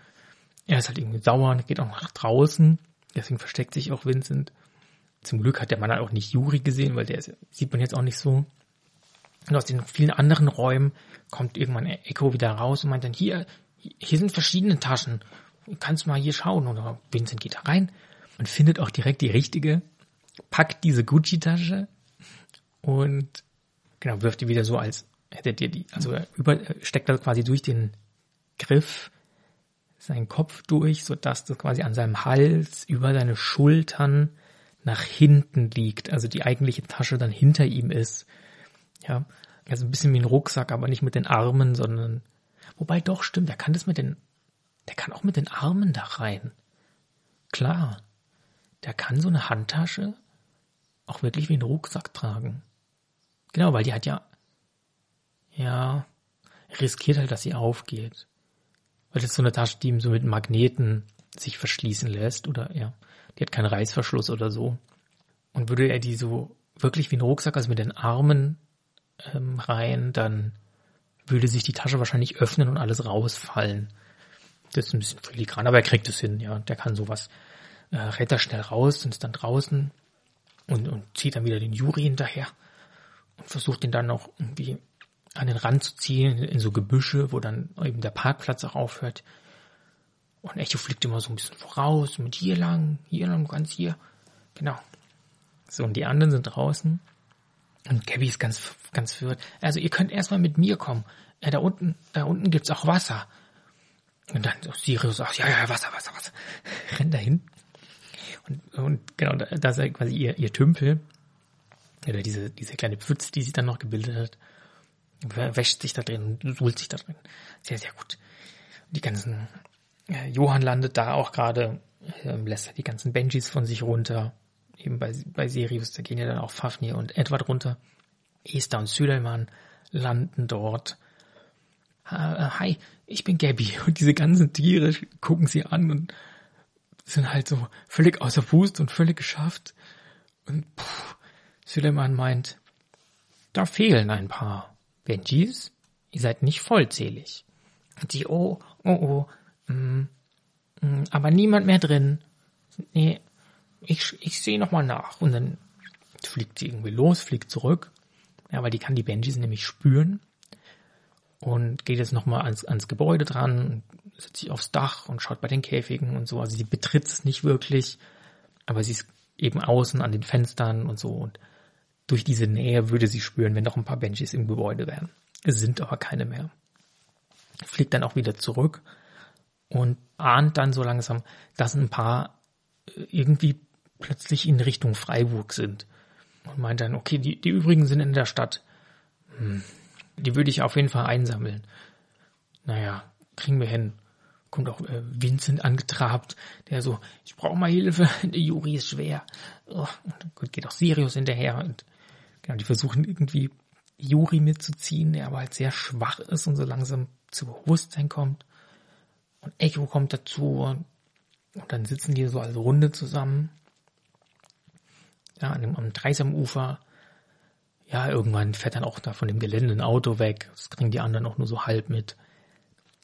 Speaker 1: er ist halt irgendwie sauer und geht auch nach draußen. Deswegen versteckt sich auch Vincent. Zum Glück hat der Mann halt auch nicht Juri gesehen, weil der ist, sieht man jetzt auch nicht so. Und aus den vielen anderen Räumen kommt irgendwann Echo wieder raus und meint dann, hier, hier sind verschiedene Taschen. Kannst mal hier schauen. Und Vincent geht da rein und findet auch direkt die richtige, packt diese Gucci-Tasche und genau, wirft die wieder so als hättet ihr die, also über, steckt da quasi durch den Griff seinen Kopf durch, so dass das quasi an seinem Hals über seine Schultern nach hinten liegt, also die eigentliche Tasche dann hinter ihm ist. Ja, also ein bisschen wie ein Rucksack, aber nicht mit den Armen, sondern wobei doch stimmt, der kann das mit den der kann auch mit den Armen da rein. Klar. Der kann so eine Handtasche auch wirklich wie ein Rucksack tragen. Genau, weil die hat ja ja riskiert halt, dass sie aufgeht. Weil das ist so eine Tasche, die ihm so mit Magneten sich verschließen lässt oder ja, die hat keinen Reißverschluss oder so. Und würde er die so wirklich wie ein Rucksack, also mit den Armen ähm, rein, dann würde sich die Tasche wahrscheinlich öffnen und alles rausfallen. Das ist ein bisschen filigran, aber er kriegt es hin, ja. Der kann sowas. Äh, da schnell raus und ist dann draußen und, und zieht dann wieder den Juri hinterher und versucht ihn dann noch irgendwie an den Rand zu ziehen, in so Gebüsche, wo dann eben der Parkplatz auch aufhört. Und Echo fliegt immer so ein bisschen voraus, mit hier lang, hier lang, ganz hier. Genau. So, und die anderen sind draußen. Und Gabby ist ganz, ganz verwirrt. Also, ihr könnt erstmal mit mir kommen. Ja, da unten, da unten gibt's auch Wasser. Und dann so Sirius sagt, ja, ja, Wasser, Wasser, Wasser. Rennt dahin. Und, und genau, da ist quasi ihr, ihr Tümpel. Oder diese, diese kleine Pfütze, die sich dann noch gebildet hat wäscht sich da drin, suhlt sich da drin. Sehr, sehr gut. Die ganzen, äh, Johann landet da auch gerade, äh, lässt die ganzen Benjis von sich runter. Eben bei, bei Sirius, da gehen ja dann auch Fafnir und Edward runter. Esther und Süleyman landen dort. Äh, hi, ich bin Gabby. Und diese ganzen Tiere gucken sie an und sind halt so völlig außer Puste und völlig geschafft. Und puh, Süleyman meint, da fehlen ein paar. Benjis, ihr seid nicht vollzählig. Und die, oh, oh, oh, mm, mm, aber niemand mehr drin. Nee, ich, ich sehe nochmal nach. Und dann fliegt sie irgendwie los, fliegt zurück. Ja, weil die kann die Benjis nämlich spüren. Und geht jetzt nochmal ans, ans Gebäude dran, setzt sich aufs Dach und schaut bei den Käfigen und so. Also sie betritt es nicht wirklich, aber sie ist eben außen an den Fenstern und so. Und durch diese Nähe würde sie spüren, wenn noch ein paar Benjis im Gebäude wären. Es sind aber keine mehr. Fliegt dann auch wieder zurück und ahnt dann so langsam, dass ein paar äh, irgendwie plötzlich in Richtung Freiburg sind. Und meint dann, okay, die, die übrigen sind in der Stadt. Hm, die würde ich auf jeden Fall einsammeln. Naja, kriegen wir hin. Kommt auch äh, Vincent angetrabt, der so, ich brauche mal Hilfe, der Juri ist schwer. Oh, und geht auch Sirius hinterher und Genau, die versuchen irgendwie Juri mitzuziehen, der aber halt sehr schwach ist und so langsam zu Bewusstsein kommt. Und Echo kommt dazu und, dann sitzen die so als Runde zusammen. Ja, an dem, am Dreisamufer. Ja, irgendwann fährt dann auch da von dem Gelände ein Auto weg. Das kriegen die anderen auch nur so halb mit.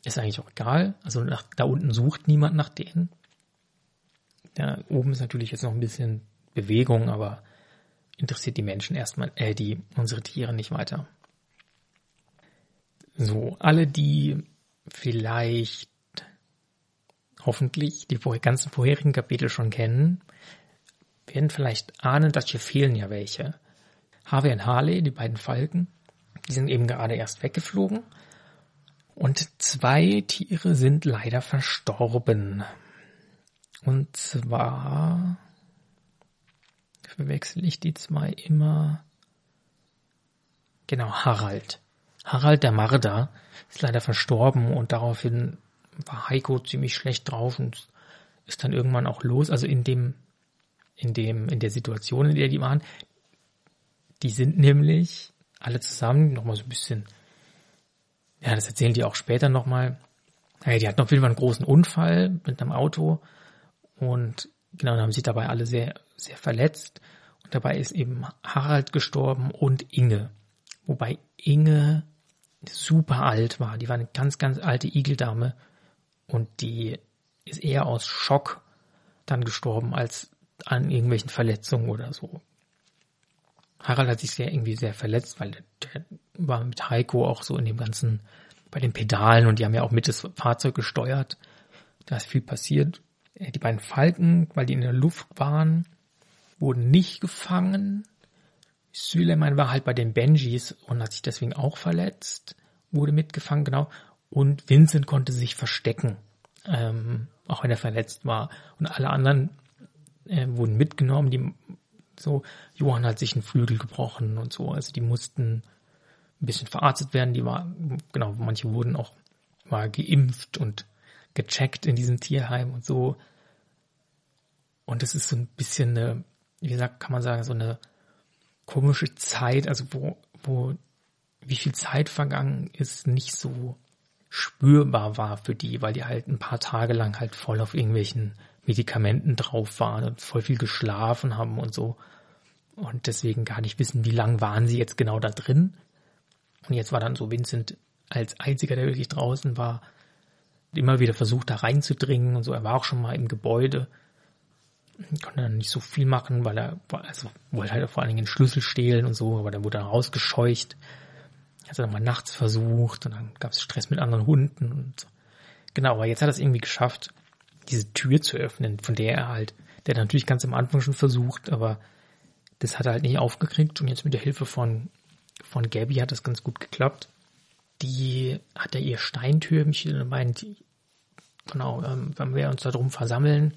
Speaker 1: Ist eigentlich auch egal. Also nach, da unten sucht niemand nach denen. Da oben ist natürlich jetzt noch ein bisschen Bewegung, aber interessiert die Menschen erstmal, äh, die, unsere Tiere nicht weiter. So, alle, die vielleicht hoffentlich die ganzen vorherigen Kapitel schon kennen, werden vielleicht ahnen, dass hier fehlen ja welche. Harvey und Harley, die beiden Falken, die sind eben gerade erst weggeflogen. Und zwei Tiere sind leider verstorben. Und zwar verwechsel ich die zwei immer. Genau, Harald. Harald der Marder ist leider verstorben und daraufhin war Heiko ziemlich schlecht drauf und ist dann irgendwann auch los. Also in dem, in dem, in der Situation, in der die waren, die sind nämlich alle zusammen nochmal so ein bisschen, ja, das erzählen die auch später nochmal. Ja, die hatten auf jeden Fall einen großen Unfall mit einem Auto und genau, dann haben sich dabei alle sehr, sehr verletzt. Und dabei ist eben Harald gestorben und Inge. Wobei Inge super alt war. Die war eine ganz, ganz alte Igeldame und die ist eher aus Schock dann gestorben als an irgendwelchen Verletzungen oder so. Harald hat sich sehr irgendwie sehr verletzt, weil der war mit Heiko auch so in dem ganzen, bei den Pedalen und die haben ja auch mit das Fahrzeug gesteuert. Da ist viel passiert. Äh, die beiden Falken, weil die in der Luft waren, wurden nicht gefangen. Süleyman war halt bei den Benjis und hat sich deswegen auch verletzt, wurde mitgefangen, genau. Und Vincent konnte sich verstecken, ähm, auch wenn er verletzt war. Und alle anderen äh, wurden mitgenommen, die so, Johann hat sich einen Flügel gebrochen und so, also die mussten ein bisschen verarztet werden, die war, genau, manche wurden auch mal geimpft und gecheckt in diesem Tierheim und so. Und es ist so ein bisschen eine, wie gesagt, kann man sagen, so eine komische Zeit, also wo, wo, wie viel Zeit vergangen ist, nicht so spürbar war für die, weil die halt ein paar Tage lang halt voll auf irgendwelchen Medikamenten drauf waren und voll viel geschlafen haben und so. Und deswegen gar nicht wissen, wie lang waren sie jetzt genau da drin. Und jetzt war dann so Vincent als einziger, der wirklich draußen war, immer wieder versucht, da reinzudringen und so. Er war auch schon mal im Gebäude, konnte dann nicht so viel machen, weil er, also wollte halt vor allen Dingen den Schlüssel stehlen und so, aber dann wurde er rausgescheucht. Hat er dann mal nachts versucht und dann gab es Stress mit anderen Hunden und so. Genau, aber jetzt hat er es irgendwie geschafft, diese Tür zu öffnen, von der er halt, der hat natürlich ganz am Anfang schon versucht, aber das hat er halt nicht aufgekriegt und jetzt mit der Hilfe von, von Gabby hat das ganz gut geklappt. Die hat ja ihr Steintürmchen und meint, genau, ähm, wenn wir uns da drum versammeln,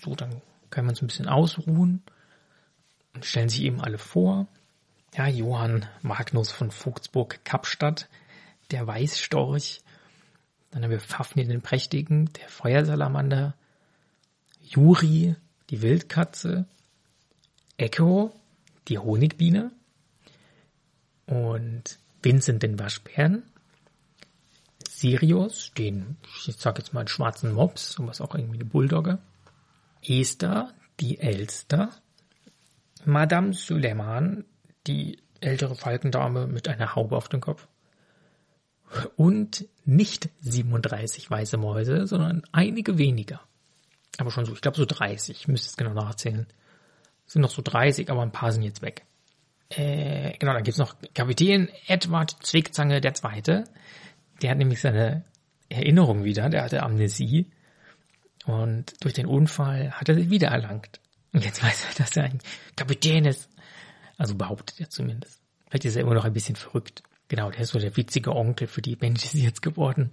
Speaker 1: so, dann können wir uns ein bisschen ausruhen und stellen sich eben alle vor. Ja, Johann Magnus von Vogtsburg-Kapstadt, der Weißstorch. Dann haben wir Fafnir den Prächtigen, der Feuersalamander. Juri, die Wildkatze. Echo, die Honigbiene. Und Vincent den Waschbären. Sirius, den, ich sag jetzt mal schwarzen Mops, was auch irgendwie eine Bulldogge. Esther, die Elster. Madame Suleiman, die ältere Falkendame mit einer Haube auf dem Kopf. Und nicht 37 weiße Mäuse, sondern einige weniger. Aber schon so, ich glaube so 30, ich müsste es genau nachzählen. Es sind noch so 30, aber ein paar sind jetzt weg. Äh, genau, dann gibt's noch Kapitän Edward Zwickzange der Zweite. Der hat nämlich seine Erinnerung wieder, der hatte Amnesie. Und durch den Unfall hat er sie wiedererlangt. Und jetzt weiß er, dass er ein Kapitän ist. Also behauptet er zumindest. Vielleicht ist er immer noch ein bisschen verrückt. Genau, der ist so der witzige Onkel für die Menschen jetzt geworden,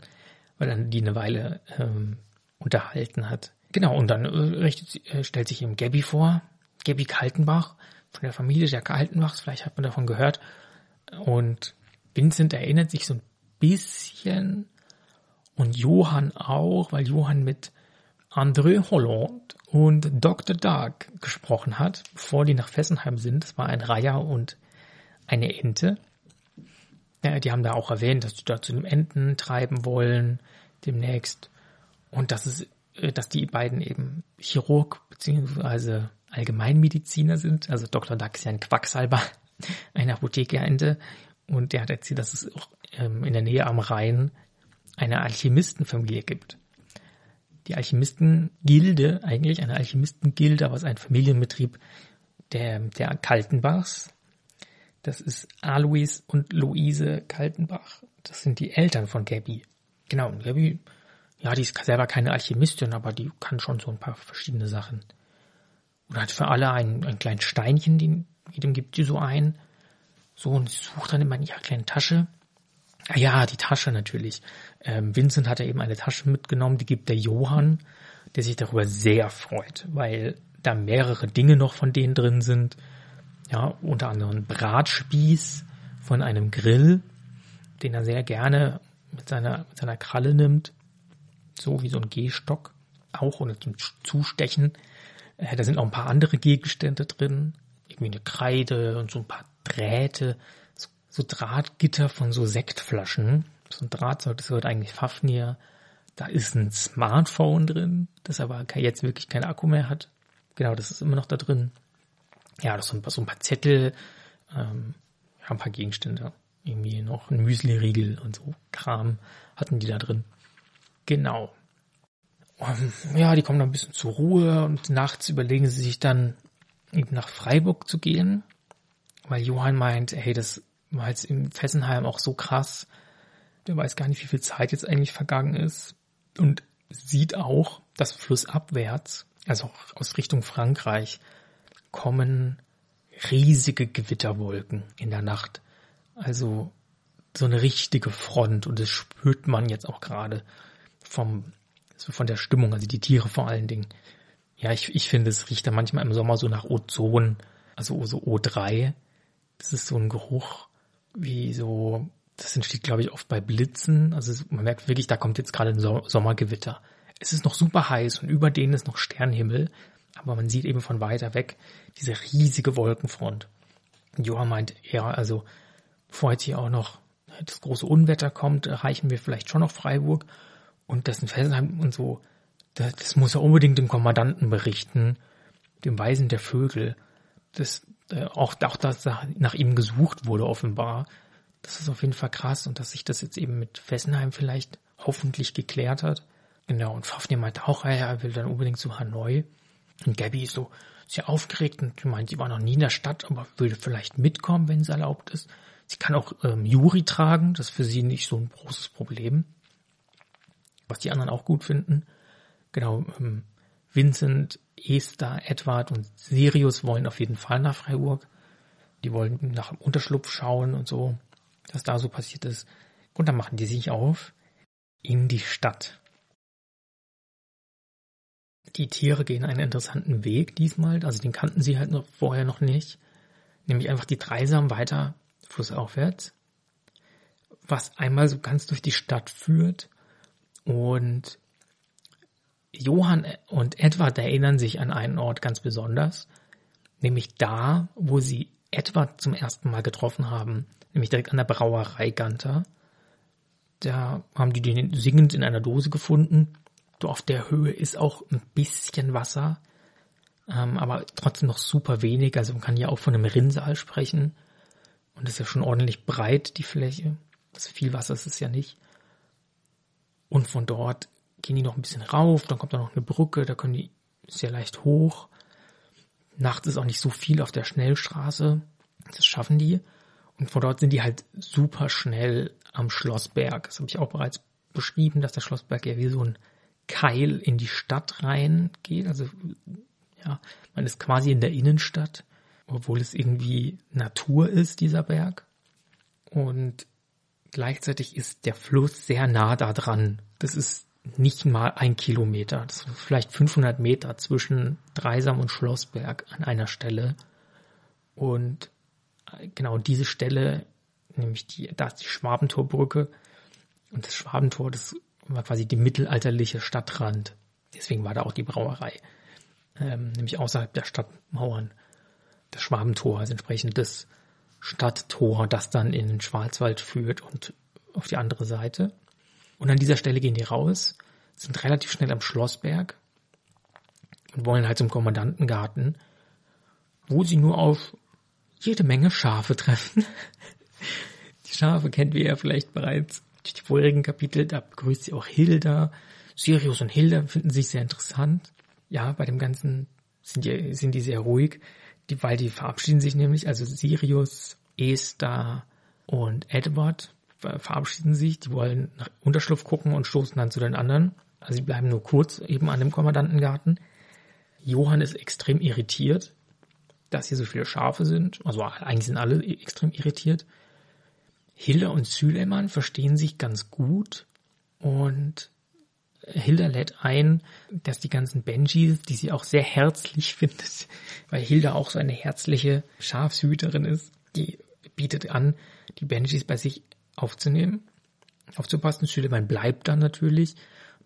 Speaker 1: weil er die eine Weile ähm, unterhalten hat. Genau, und dann äh, richtet, äh, stellt sich ihm Gabby vor, Gabby Kaltenbach von der Familie der Kaltenbachs, vielleicht hat man davon gehört. Und Vincent erinnert sich so ein bisschen und Johann auch, weil Johann mit André Holland und Dr. Dark gesprochen hat, bevor die nach Fessenheim sind. Das war ein Reiher und eine Ente. Ja, die haben da auch erwähnt, dass sie da zu einem Enten treiben wollen demnächst und dass es, äh, dass die beiden eben Chirurg beziehungsweise Allgemeinmediziner sind. Also Dr. Duck ist ja ein Quacksalber, eine Apothekerente und der hat erzählt, dass es auch ähm, in der Nähe am Rhein eine Alchemistenfamilie gibt. Die Alchemistengilde, eigentlich eine Alchemistengilde, aber es ist ein Familienbetrieb, der, der Kaltenbachs. Das ist Alois und Luise Kaltenbach. Das sind die Eltern von Gabby. Genau, und Gabby, ja, die ist selber keine Alchemistin, aber die kann schon so ein paar verschiedene Sachen. Und hat für alle ein, ein kleines Steinchen, den, jedem gibt die so ein. So, und sucht dann immer in ihrer kleinen Tasche. Ah ja, die Tasche natürlich. Ähm, Vincent hat ja eben eine Tasche mitgenommen, die gibt der Johann, der sich darüber sehr freut, weil da mehrere Dinge noch von denen drin sind. Ja, unter anderem Bratspieß von einem Grill, den er sehr gerne mit seiner, mit seiner Kralle nimmt. So wie so ein Gehstock. Auch ohne zum Zustechen. Äh, da sind auch ein paar andere Gegenstände drin. Irgendwie eine Kreide und so ein paar Drähte. So, so Drahtgitter von so Sektflaschen. So ein Drahtzeug, das wird eigentlich Fafnir. Da ist ein Smartphone drin, das aber jetzt wirklich keinen Akku mehr hat. Genau, das ist immer noch da drin. Ja, das sind so ein paar Zettel, ähm, ja, ein paar Gegenstände. Irgendwie noch ein Müsli-Riegel und so Kram hatten die da drin. Genau. Ähm, ja, die kommen dann ein bisschen zur Ruhe und nachts überlegen sie sich dann eben nach Freiburg zu gehen, weil Johann meint, hey, das war jetzt in Fessenheim auch so krass. Der weiß gar nicht, wie viel Zeit jetzt eigentlich vergangen ist und sieht auch, dass flussabwärts also aus Richtung Frankreich, kommen riesige Gewitterwolken in der Nacht. Also so eine richtige Front und das spürt man jetzt auch gerade vom, so von der Stimmung, also die Tiere vor allen Dingen. Ja, ich, ich finde, es riecht da manchmal im Sommer so nach Ozon, also so O3. Das ist so ein Geruch wie so, das entsteht glaube ich oft bei Blitzen. Also man merkt wirklich, da kommt jetzt gerade ein Sommergewitter es ist noch super heiß und über denen ist noch Sternhimmel, aber man sieht eben von weiter weg diese riesige Wolkenfront. Johann meint, ja, also bevor jetzt hier auch noch das große Unwetter kommt, erreichen wir vielleicht schon noch Freiburg und das in Felsenheim und so, das, das muss er unbedingt dem Kommandanten berichten, dem Weisen der Vögel, dass äh, auch, auch dass nach ihm gesucht wurde offenbar. Das ist auf jeden Fall krass und dass sich das jetzt eben mit Fessenheim vielleicht hoffentlich geklärt hat. Genau, und Fafnir meinte auch, er will dann unbedingt zu Hanoi. Und Gabby ist so sehr aufgeregt und meint, sie war noch nie in der Stadt, aber würde vielleicht mitkommen, wenn es erlaubt ist. Sie kann auch ähm, Juri tragen, das ist für sie nicht so ein großes Problem. Was die anderen auch gut finden. Genau, ähm, Vincent, Esther, Edward und Sirius wollen auf jeden Fall nach Freiburg. Die wollen nach dem Unterschlupf schauen und so, was da so passiert ist. Und dann machen die sich auf in die Stadt. Die Tiere gehen einen interessanten Weg diesmal, also den kannten sie halt noch vorher noch nicht, nämlich einfach die Dreisam weiter flussaufwärts, was einmal so ganz durch die Stadt führt und Johann und Edward erinnern sich an einen Ort ganz besonders, nämlich da, wo sie Edward zum ersten Mal getroffen haben, nämlich direkt an der Brauerei Ganter. Da haben die den singend in einer Dose gefunden auf der Höhe ist auch ein bisschen Wasser, ähm, aber trotzdem noch super wenig. Also man kann ja auch von einem Rinnsal sprechen. Und das ist ja schon ordentlich breit, die Fläche. Also viel Wasser ist es ja nicht. Und von dort gehen die noch ein bisschen rauf, dann kommt da noch eine Brücke, da können die sehr leicht hoch. Nachts ist auch nicht so viel auf der Schnellstraße. Das schaffen die. Und von dort sind die halt super schnell am Schlossberg. Das habe ich auch bereits beschrieben, dass der Schlossberg ja wie so ein Keil in die Stadt reingeht. Also ja, man ist quasi in der Innenstadt, obwohl es irgendwie Natur ist, dieser Berg. Und gleichzeitig ist der Fluss sehr nah da dran. Das ist nicht mal ein Kilometer. Das ist vielleicht 500 Meter zwischen Dreisam und Schlossberg an einer Stelle. Und genau diese Stelle, nämlich die, da ist die Schwabentorbrücke. Und das Schwabentor, das war quasi die mittelalterliche Stadtrand. Deswegen war da auch die Brauerei. Ähm, nämlich außerhalb der Stadtmauern. Das Schwabentor, also entsprechend das Stadttor, das dann in den Schwarzwald führt und auf die andere Seite. Und an dieser Stelle gehen die raus, sind relativ schnell am Schlossberg und wollen halt zum Kommandantengarten, wo sie nur auf jede Menge Schafe treffen. Die Schafe kennt wir ja vielleicht bereits durch die vorherigen Kapitel, da begrüßt sie auch Hilda. Sirius und Hilda finden sich sehr interessant. Ja, bei dem Ganzen sind die, sind die sehr ruhig. Die, weil die verabschieden sich nämlich, also Sirius, Esther und Edward verabschieden sich, die wollen nach Unterschlupf gucken und stoßen dann zu den anderen. Also sie bleiben nur kurz eben an dem Kommandantengarten. Johann ist extrem irritiert, dass hier so viele Schafe sind. Also eigentlich sind alle extrem irritiert. Hilda und Süleyman verstehen sich ganz gut und Hilda lädt ein, dass die ganzen Benjis, die sie auch sehr herzlich findet, weil Hilda auch so eine herzliche Schafshüterin ist, die bietet an, die Benjis bei sich aufzunehmen, aufzupassen. Süleyman bleibt dann natürlich.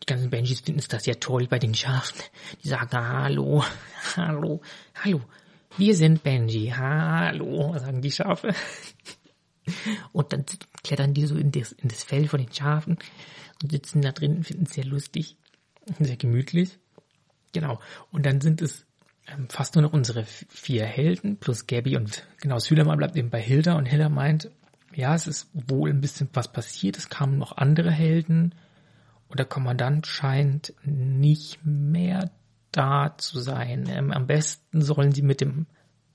Speaker 1: Die ganzen Benjis finden es das ja toll bei den Schafen. Die sagen, hallo, hallo, hallo, wir sind Benji, hallo, sagen die Schafe. Und dann klettern die so in das, in das Fell von den Schafen und sitzen da drin, finden es sehr lustig, sehr gemütlich. Genau. Und dann sind es ähm, fast nur noch unsere vier Helden plus Gabby und genau, Südermann bleibt eben bei Hilda und Hilda meint, ja, es ist wohl ein bisschen was passiert, es kamen noch andere Helden und der Kommandant scheint nicht mehr da zu sein. Ähm, am besten sollen sie mit dem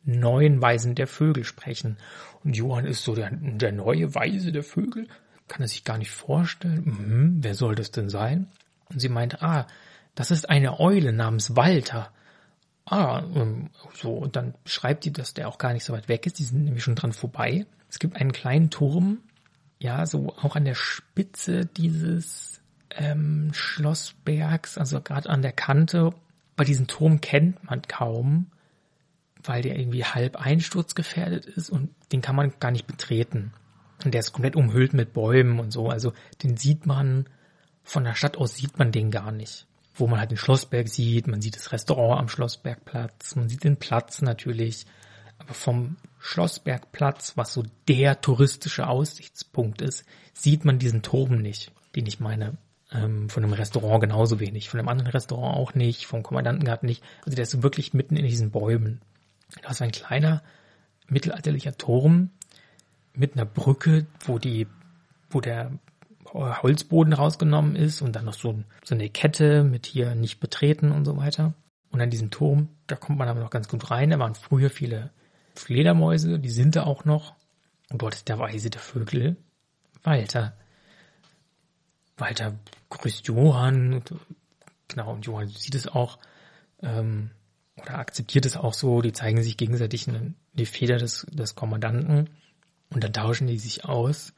Speaker 1: neuen Weisen der Vögel sprechen. Und Johann ist so der, der neue Weise der Vögel. Kann er sich gar nicht vorstellen. Mhm, wer soll das denn sein? Und sie meint, ah, das ist eine Eule namens Walter. Ah, ähm, so, und dann schreibt die, dass der auch gar nicht so weit weg ist. Die sind nämlich schon dran vorbei. Es gibt einen kleinen Turm, ja, so auch an der Spitze dieses ähm, Schlossbergs, also gerade an der Kante. Bei diesem Turm kennt man kaum weil der irgendwie halb einsturzgefährdet ist und den kann man gar nicht betreten. Und der ist komplett umhüllt mit Bäumen und so. Also den sieht man, von der Stadt aus sieht man den gar nicht. Wo man halt den Schlossberg sieht, man sieht das Restaurant am Schlossbergplatz, man sieht den Platz natürlich. Aber vom Schlossbergplatz, was so der touristische Aussichtspunkt ist, sieht man diesen Turm nicht, den ich meine. Ähm, von dem Restaurant genauso wenig, von dem anderen Restaurant auch nicht, vom Kommandantengarten nicht. Also der ist wirklich mitten in diesen Bäumen. Das ist ein kleiner mittelalterlicher Turm mit einer Brücke, wo die, wo der Holzboden rausgenommen ist und dann noch so, so eine Kette mit hier nicht betreten und so weiter. Und an diesem Turm, da kommt man aber noch ganz gut rein. Da waren früher viele Fledermäuse, die sind da auch noch. Und dort ist der Weise der Vögel, Walter. Walter grüßt Johann, genau, und Johann sieht es auch. Ähm, oder akzeptiert es auch so, die zeigen sich gegenseitig in die Feder des, des Kommandanten und dann tauschen die sich aus.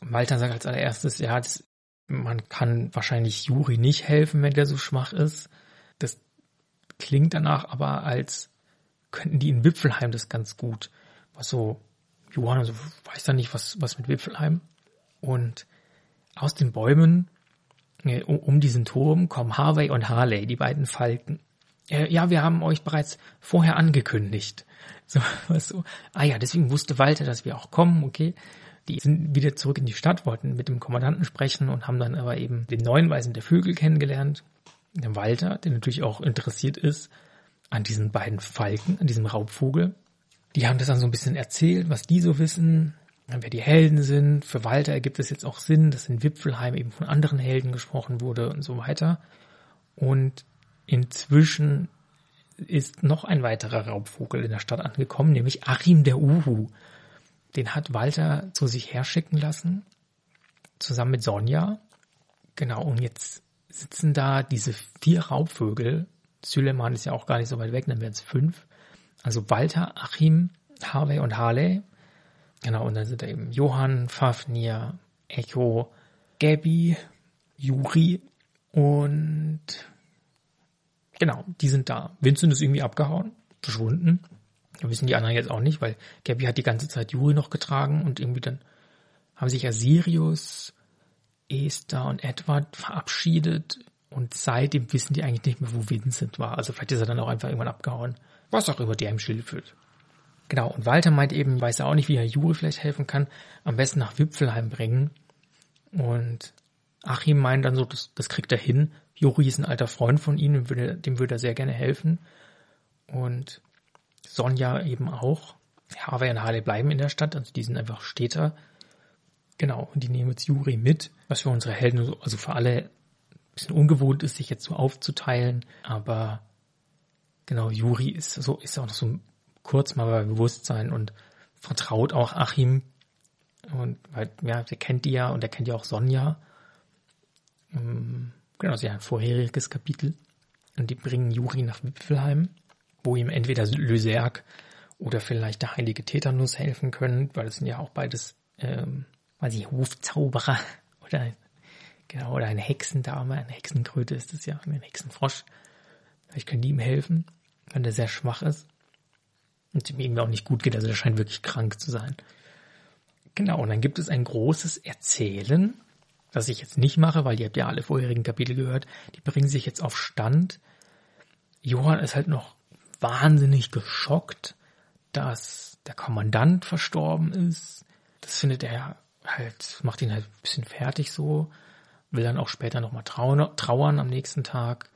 Speaker 1: Walter sagt als allererstes, ja, das, man kann wahrscheinlich Juri nicht helfen, wenn der so schwach ist. Das klingt danach aber, als könnten die in Wipfelheim das ganz gut. Was so, Johann also weiß da nicht, was, was mit Wipfelheim. Und aus den Bäumen äh, um diesen Turm kommen Harvey und Harley, die beiden Falken äh, ja, wir haben euch bereits vorher angekündigt. So, was so. Ah ja, deswegen wusste Walter, dass wir auch kommen, okay. Die sind wieder zurück in die Stadt, wollten mit dem Kommandanten sprechen und haben dann aber eben den neuen Weisen der Vögel kennengelernt. Den Walter, der natürlich auch interessiert ist an diesen beiden Falken, an diesem Raubvogel. Die haben das dann so ein bisschen erzählt, was die so wissen, wer die Helden sind. Für Walter ergibt es jetzt auch Sinn, dass in Wipfelheim eben von anderen Helden gesprochen wurde und so weiter. Und Inzwischen ist noch ein weiterer Raubvogel in der Stadt angekommen, nämlich Achim der Uhu. Den hat Walter zu sich herschicken lassen, zusammen mit Sonja. Genau, und jetzt sitzen da diese vier Raubvögel. Süleyman ist ja auch gar nicht so weit weg, dann wären es fünf. Also Walter, Achim, Harvey und Harley. Genau, und dann sind da eben Johann, Fafnir, Echo, Gabby, Juri und Genau, die sind da. Vincent ist irgendwie abgehauen, verschwunden. Das wissen die anderen jetzt auch nicht, weil Gabby hat die ganze Zeit Juri noch getragen und irgendwie dann haben sich ja Sirius, Esther und Edward verabschiedet und seitdem wissen die eigentlich nicht mehr, wo Vincent war. Also vielleicht ist er dann auch einfach irgendwann abgehauen. Was auch immer der im Schild führt. Genau, und Walter meint eben, weiß er auch nicht, wie er Juri vielleicht helfen kann, am besten nach Wipfelheim bringen. Und Achim meint dann so, das, das kriegt er hin, Juri ist ein alter Freund von ihm, würde, dem würde er sehr gerne helfen. Und Sonja eben auch. Harvey und Harley bleiben in der Stadt, also die sind einfach Städter. Genau, und die nehmen jetzt Juri mit, was für unsere Helden, also für alle ein bisschen ungewohnt ist, sich jetzt so aufzuteilen. Aber genau, Juri ist so, ist auch noch so kurz mal bei Bewusstsein und vertraut auch Achim. Und weil, ja, der kennt die ja und der kennt ja auch Sonja. Ähm, genau, sie ein vorheriges Kapitel. Und die bringen Juri nach Wipfelheim, wo ihm entweder Lyserg oder vielleicht der heilige Tetanus helfen können, weil das sind ja auch beides, ähm, weiß ich, Hofzauberer oder genau, oder eine Hexendame, eine Hexenkröte ist es ja, ein Hexenfrosch. Vielleicht können die ihm helfen, wenn der sehr schwach ist und ihm irgendwie auch nicht gut geht, also der scheint wirklich krank zu sein. Genau, und dann gibt es ein großes Erzählen, das ich jetzt nicht mache, weil ihr habt ja alle vorherigen Kapitel gehört, die bringen sich jetzt auf Stand. Johann ist halt noch wahnsinnig geschockt, dass der Kommandant verstorben ist. Das findet er halt, macht ihn halt ein bisschen fertig so, will dann auch später nochmal trauern, trauern am nächsten Tag.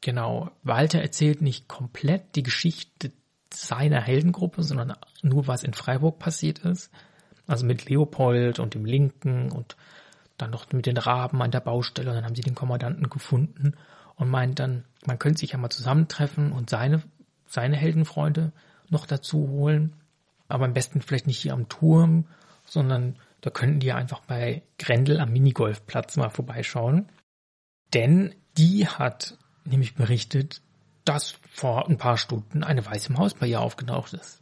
Speaker 1: Genau, Walter erzählt nicht komplett die Geschichte seiner Heldengruppe, sondern nur was in Freiburg passiert ist. Also mit Leopold und dem Linken und dann noch mit den Raben an der Baustelle und dann haben sie den Kommandanten gefunden und meint dann, man könnte sich ja mal zusammentreffen und seine, seine Heldenfreunde noch dazu holen. Aber am besten vielleicht nicht hier am Turm, sondern da könnten die ja einfach bei Grendel am Minigolfplatz mal vorbeischauen. Denn die hat nämlich berichtet, dass vor ein paar Stunden eine weiße Maus bei ihr aufgetaucht ist.